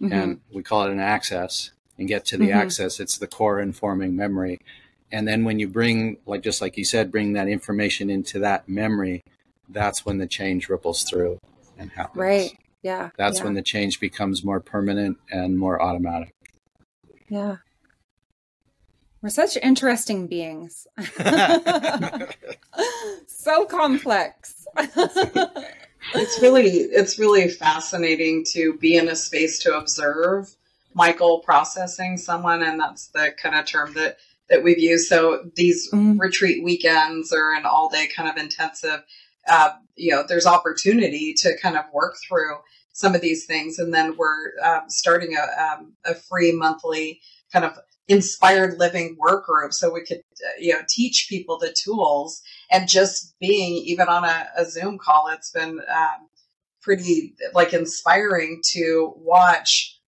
Mm-hmm. And we call it an access and get to the mm-hmm. access. It's the core informing memory. And then when you bring, like, just like you said, bring that information into that memory, that's when the change ripples through and happens. Right. Yeah. That's yeah. when the change becomes more permanent and more automatic. Yeah. We're such interesting beings. [LAUGHS] [LAUGHS] so complex [LAUGHS] it's really it's really fascinating to be in a space to observe Michael processing someone, and that's the kind of term that that we've used. So these mm-hmm. retreat weekends or an all day kind of intensive, uh, you know, there's opportunity to kind of work through some of these things, and then we're um, starting a, um, a free monthly kind of inspired living work group so we could uh, you know teach people the tools and just being even on a, a zoom call it's been um, pretty like inspiring to watch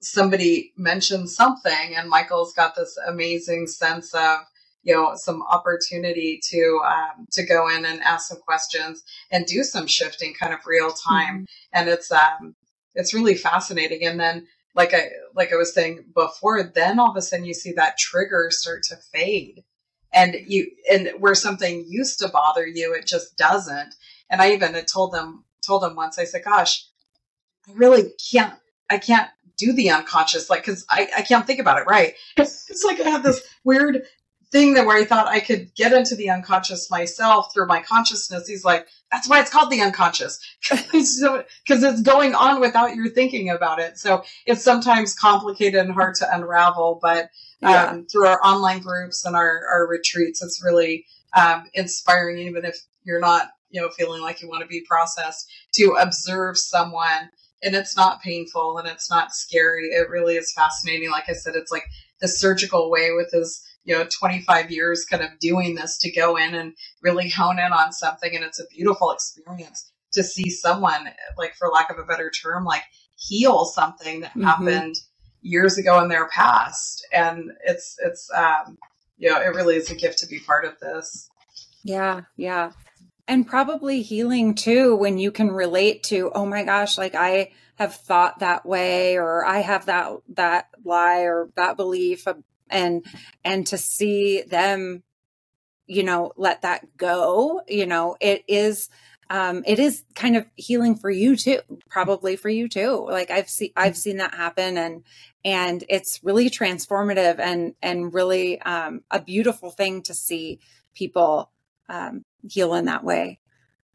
somebody mention something and michael's got this amazing sense of you know some opportunity to um, to go in and ask some questions and do some shifting kind of real time mm-hmm. and it's um it's really fascinating and then like I like I was saying before, then all of a sudden you see that trigger start to fade. And you and where something used to bother you, it just doesn't. And I even had told them told them once, I said, gosh, I really can't, I can't do the unconscious, like, cause I, I can't think about it right. [LAUGHS] It's like I have this weird thing that where I thought I could get into the unconscious myself through my consciousness. He's like, that's why it's called the unconscious [LAUGHS] because it's going on without your thinking about it. So it's sometimes complicated and hard to unravel, but um, yeah. through our online groups and our, our retreats, it's really um, inspiring, even if you're not, you know, feeling like you want to be processed to observe someone and it's not painful and it's not scary. It really is fascinating. Like I said, it's like the surgical way with his you know 25 years kind of doing this to go in and really hone in on something. And it's a beautiful experience to see someone like for lack of a better term like heal something that mm-hmm. happened years ago in their past. And it's it's um you know it really is a gift to be part of this. Yeah yeah. And probably healing too when you can relate to oh my gosh like i have thought that way or i have that that lie or that belief and and to see them you know let that go you know it is um it is kind of healing for you too probably for you too. Like i've seen i've seen that happen and and it's really transformative and and really um a beautiful thing to see people um heal in that way.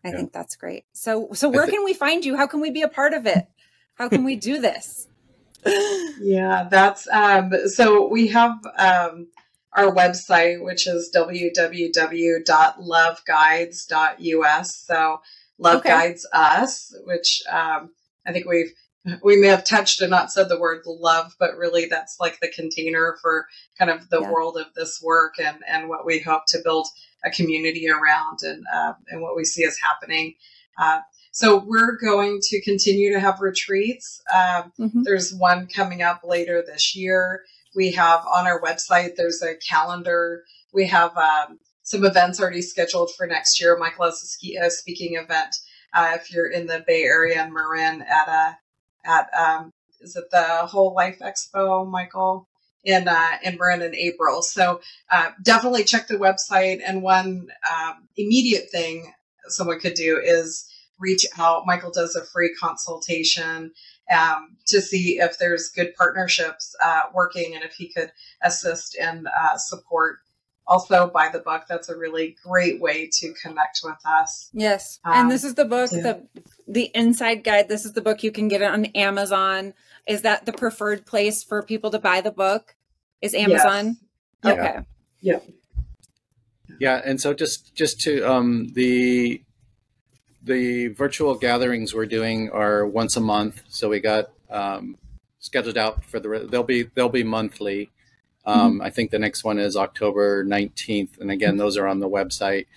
I yeah. think that's great. So so where can we find you? How can we be a part of it? How can we do this yeah, that's um, so we have um, our website, which is www.loveguides.us. So Love okay. Guides Us, which um, I think we've we may have touched and not said the word love, but really that's like the container for kind of the yeah. world of this work and and what we hope to build a community around and uh, and what we see as happening. Uh, so we're going to continue to have retreats. Um, mm-hmm. There's one coming up later this year. We have on our website, there's a calendar. We have um, some events already scheduled for next year. Michael has a, speaking event uh, if you're in the Bay Area and Marin at a at um, is it the Whole Life Expo, Michael? in uh, in Marin in April. So uh, definitely check the website. And one um, immediate thing someone could do is reach out. Michael does a free consultation um, to see if there's good partnerships uh, working and if he could assist and uh, support. Also, buy the book. That's a really great way to connect with us. Yes, um, and this is the book, the the Inside Guide. This is the book you can get it on Amazon. Is that the preferred place for people to buy the book? Is Amazon? Yes. Okay. Yeah. Yeah, and so just just to um the the virtual gatherings we're doing are once a month. So we got um, scheduled out for the they'll be they'll be monthly. Um, mm-hmm. I think the next one is October nineteenth, and again, those are on the website.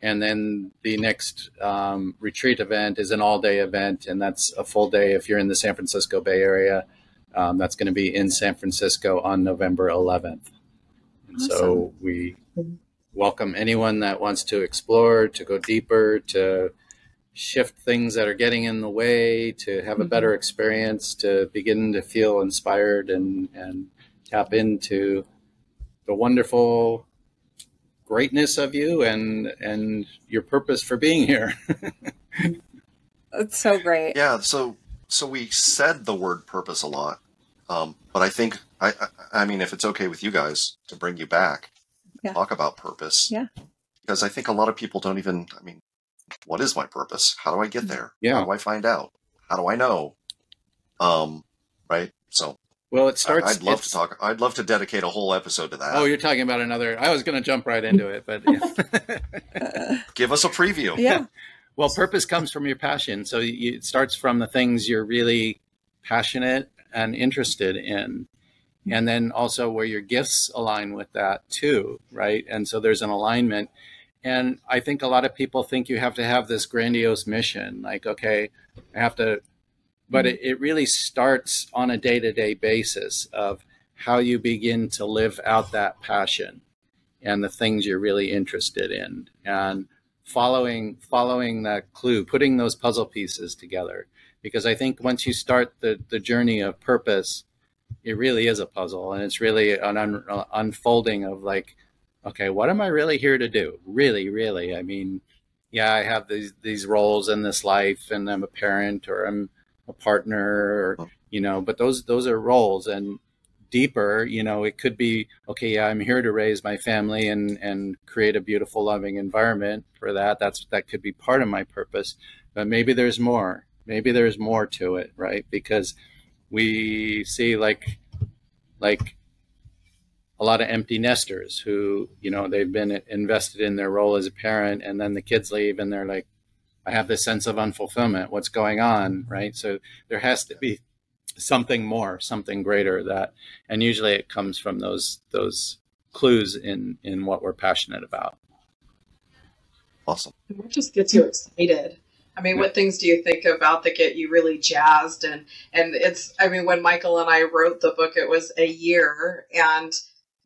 And then the next um, retreat event is an all day event, and that's a full day if you're in the San Francisco Bay Area. Um, that's going to be in San Francisco on November 11th. And awesome. so we welcome anyone that wants to explore, to go deeper, to shift things that are getting in the way to have a mm-hmm. better experience to begin to feel inspired and and tap into the wonderful greatness of you and and your purpose for being here [LAUGHS] it's so great yeah so so we said the word purpose a lot um, but i think I, I, I mean if it's okay with you guys to bring you back yeah. talk about purpose yeah because i think a lot of people don't even i mean what is my purpose? How do I get there? Yeah. How do I find out? How do I know? Um, right. So well, it starts. I'd love to talk. I'd love to dedicate a whole episode to that. Oh, you're talking about another. I was going to jump right into it, but yeah. [LAUGHS] give us a preview. Yeah. [LAUGHS] well, purpose comes from your passion, so you, it starts from the things you're really passionate and interested in, and then also where your gifts align with that too, right? And so there's an alignment, and I think a lot of people think you have to have this grandiose mission, like, okay, I have to, but mm-hmm. it, it really starts on a day to day basis of how you begin to live out that passion and the things you're really interested in. And following following that clue putting those puzzle pieces together because i think once you start the, the journey of purpose it really is a puzzle. And it's really an un, uh, unfolding of like okay, what am I really here to do? Really, really. I mean, yeah, I have these these roles in this life, and I'm a parent, or I'm a partner, or, oh. you know, but those those are roles and deeper, you know, it could be okay. Yeah, I'm here to raise my family and and create a beautiful, loving environment for that. That's that could be part of my purpose, but maybe there's more. Maybe there's more to it, right? Because we see like like a lot of empty nesters who you know they've been invested in their role as a parent and then the kids leave and they're like i have this sense of unfulfillment. What's going on? Right? So there has to be something more something greater that and usually it comes from those those clues in in what we're passionate about. Awesome. What just gets you excited. I mean, what things do you think about that get you really jazzed? And and it's, I mean, when Michael and I wrote the book, it was a year, and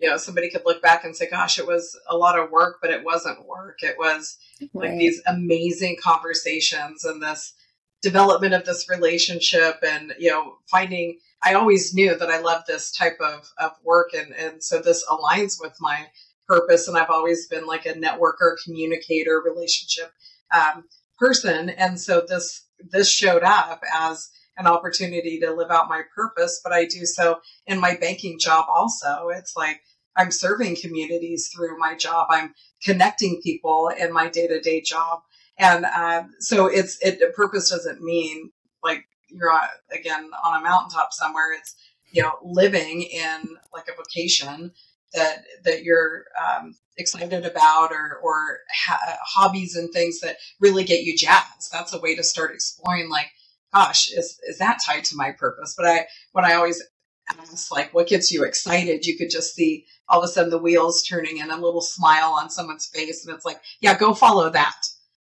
you know, somebody could look back and say, "Gosh, it was a lot of work," but it wasn't work. It was right. like these amazing conversations and this development of this relationship, and you know, finding. I always knew that I loved this type of of work, and and so this aligns with my purpose. And I've always been like a networker, communicator, relationship. Um, person and so this this showed up as an opportunity to live out my purpose but i do so in my banking job also it's like i'm serving communities through my job. I'm connecting people in my day-to-day job. And uh, so it's it purpose doesn't mean like you're again on a mountaintop somewhere. It's you know living in like a vocation that that you're um, excited about or or ha- hobbies and things that really get you jazzed. That's a way to start exploring like gosh is is that tied to my purpose? But i when i always ask like what gets you excited? You could just see all of a sudden the wheels turning and a little smile on someone's face and it's like yeah go follow that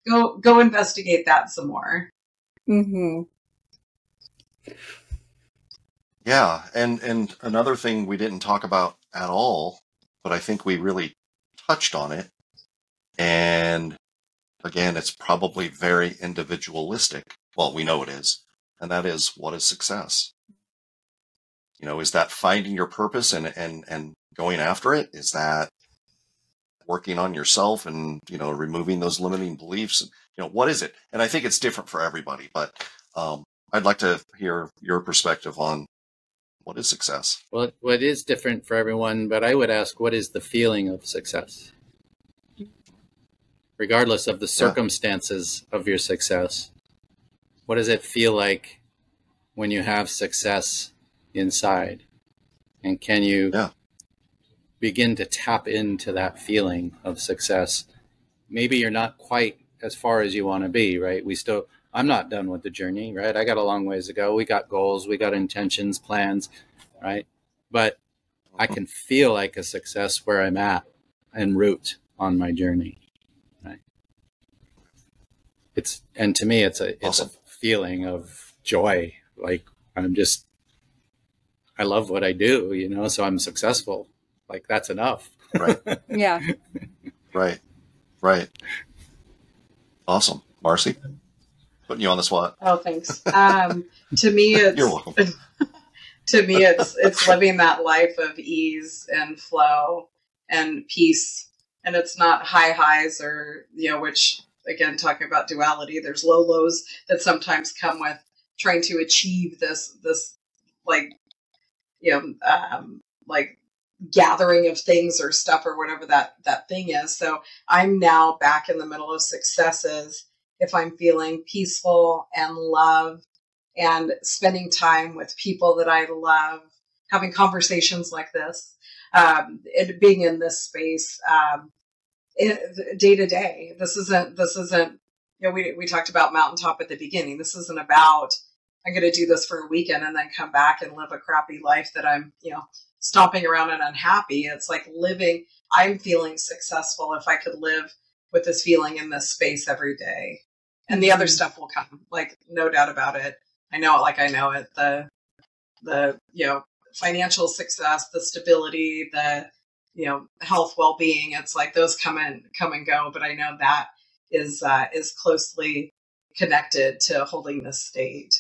go go investigate that some more mm-hmm. yeah and and another thing we didn't talk about at all but i think we really touched on it. And again, it's probably very individualistic. Well, we know it is. And that is what is success? You know, is that finding your purpose and, and, and going after it? Is that working on yourself and, you know, removing those limiting beliefs? You know, what is it? And I think it's different for everybody, but um, I'd like to hear your perspective on what is success? Well, what is different for everyone, but I would ask, what is the feeling of success? Regardless of the circumstances yeah. of your success, what does it feel like when you have success inside? And can you yeah. begin to tap into that feeling of success? Maybe you're not quite as far as you want to be, right? We still I'm not done with the journey, right? I got a long ways to go. We got goals, we got intentions, plans, right? But I uh-huh. can feel like a success where I'm at en route on my journey, right? It's and to me, it's a it's awesome. a feeling of joy. Like I'm just, I love what I do, you know. So I'm successful. Like that's enough. Right. [LAUGHS] yeah. Right. Right. Awesome, Marcey putting you on the spot. Oh, thanks. Um, to me, [LAUGHS] it's you're welcome. [LAUGHS] to me, it's it's living that life of ease and flow and peace, and it's not high highs or you know, which again, talking about duality, there's low lows that sometimes come with trying to achieve this this like you know um, like gathering of things or stuff or whatever that that thing is so i'm now back in the middle of successes if I'm feeling peaceful and love and spending time with people that I love, having conversations like this, um, and being in this space um, day to day. This isn't, this isn't, you know, we, we talked about mountaintop at the beginning. This isn't about, I'm going to do this for a weekend and then come back and live a crappy life that I'm, you know, stomping around and unhappy. It's like living, I'm feeling successful if I could live with this feeling in this space every day. And the other mm-hmm. stuff will come, like no doubt about it. I know it like I know it. The the you know financial success, the stability, the you know health well being. It's like those come and come and go, but I know that is uh, is closely connected to holding the state.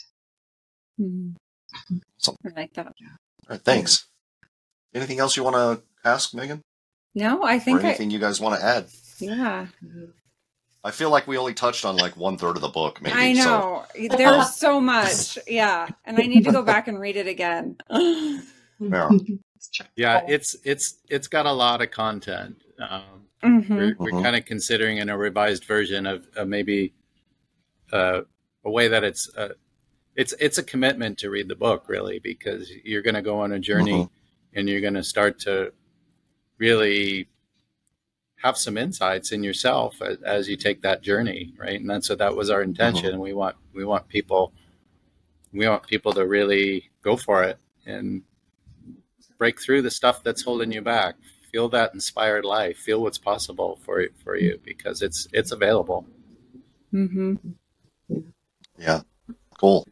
Mm-hmm. So, I like that. All right, thanks. Anything else you want to ask, Megan? No, I think or anything I, you guys want to add? Yeah. Mm-hmm. I feel like we only touched on like one third of the book, maybe. I So, know. There's so much. Yeah. And I need to go back and read it again. [LAUGHS] yeah. Yeah, it's it's it's got a lot of content. Um, hmm We're, we're Mhm. kind of considering in a revised version of, of maybe uh, a way that it's uh, it's it's a commitment to read the book really because you're going to go on a journey Mhm. and you're going to start to really have some insights in yourself as, as you take that journey right? And that's so that was our intention. We want we want people we want people to really go for it and break through the stuff that's holding you back. Feel that inspired life. Feel what's possible for for you because it's it's available. Hmm Yeah. Cool.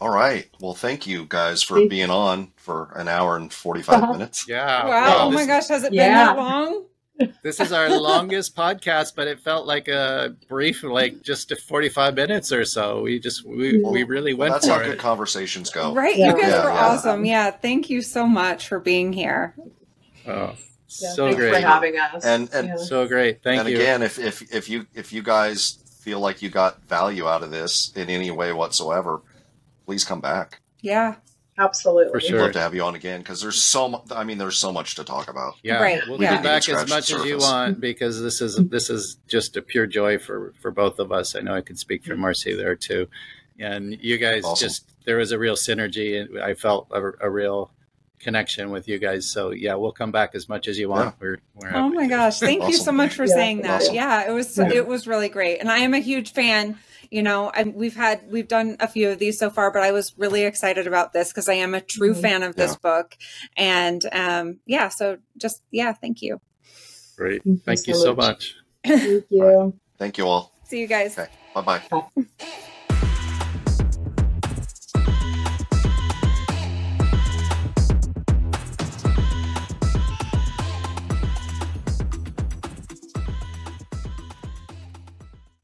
All right. Well, thank you guys for Thank- being on for an hour and 45 Uh-huh. minutes. yeah Wow. Oh this, my gosh. Has it been that long? [LAUGHS] this is our longest podcast but it felt like a brief like just 45 minutes or so we just we, we really Well, went that's how for good conversations go. Right. Yeah. You guys Yeah, were yeah. awesome. Yeah. Thank you so much for being here. oh Yeah, so Thanks great for having us. And- and- Yeah. so great thank and you And again, if, if if you if you guys feel like you got value out of this in any way whatsoever, please come back. Yeah. absolutely. For We'd love to have you on again because there's so much. I mean, there's so much to talk about. Yeah, Right, we'll yeah. come back as much as you want because this is this is just a pure joy for for both of us. I know I can speak for Marcey there too, and you guys Awesome. just there was a real synergy, and I felt a, a real connection with you guys. So yeah, we'll come back as much as you want. We're, we're Oh my to. gosh. Thank you so much for Yeah. saying that. Awesome. Yeah. It was, Yeah. it was really great. And I am a huge fan. You know, I, we've had, we've done a few of these so far, but I was really excited about this because I am a true Mhm. fan of this book. And, um, yeah. So just, yeah. Thank you. Great, Thank you thank you so so much. much. Thank you. Thank you all. See you guys. Okay. Bye bye. Bye.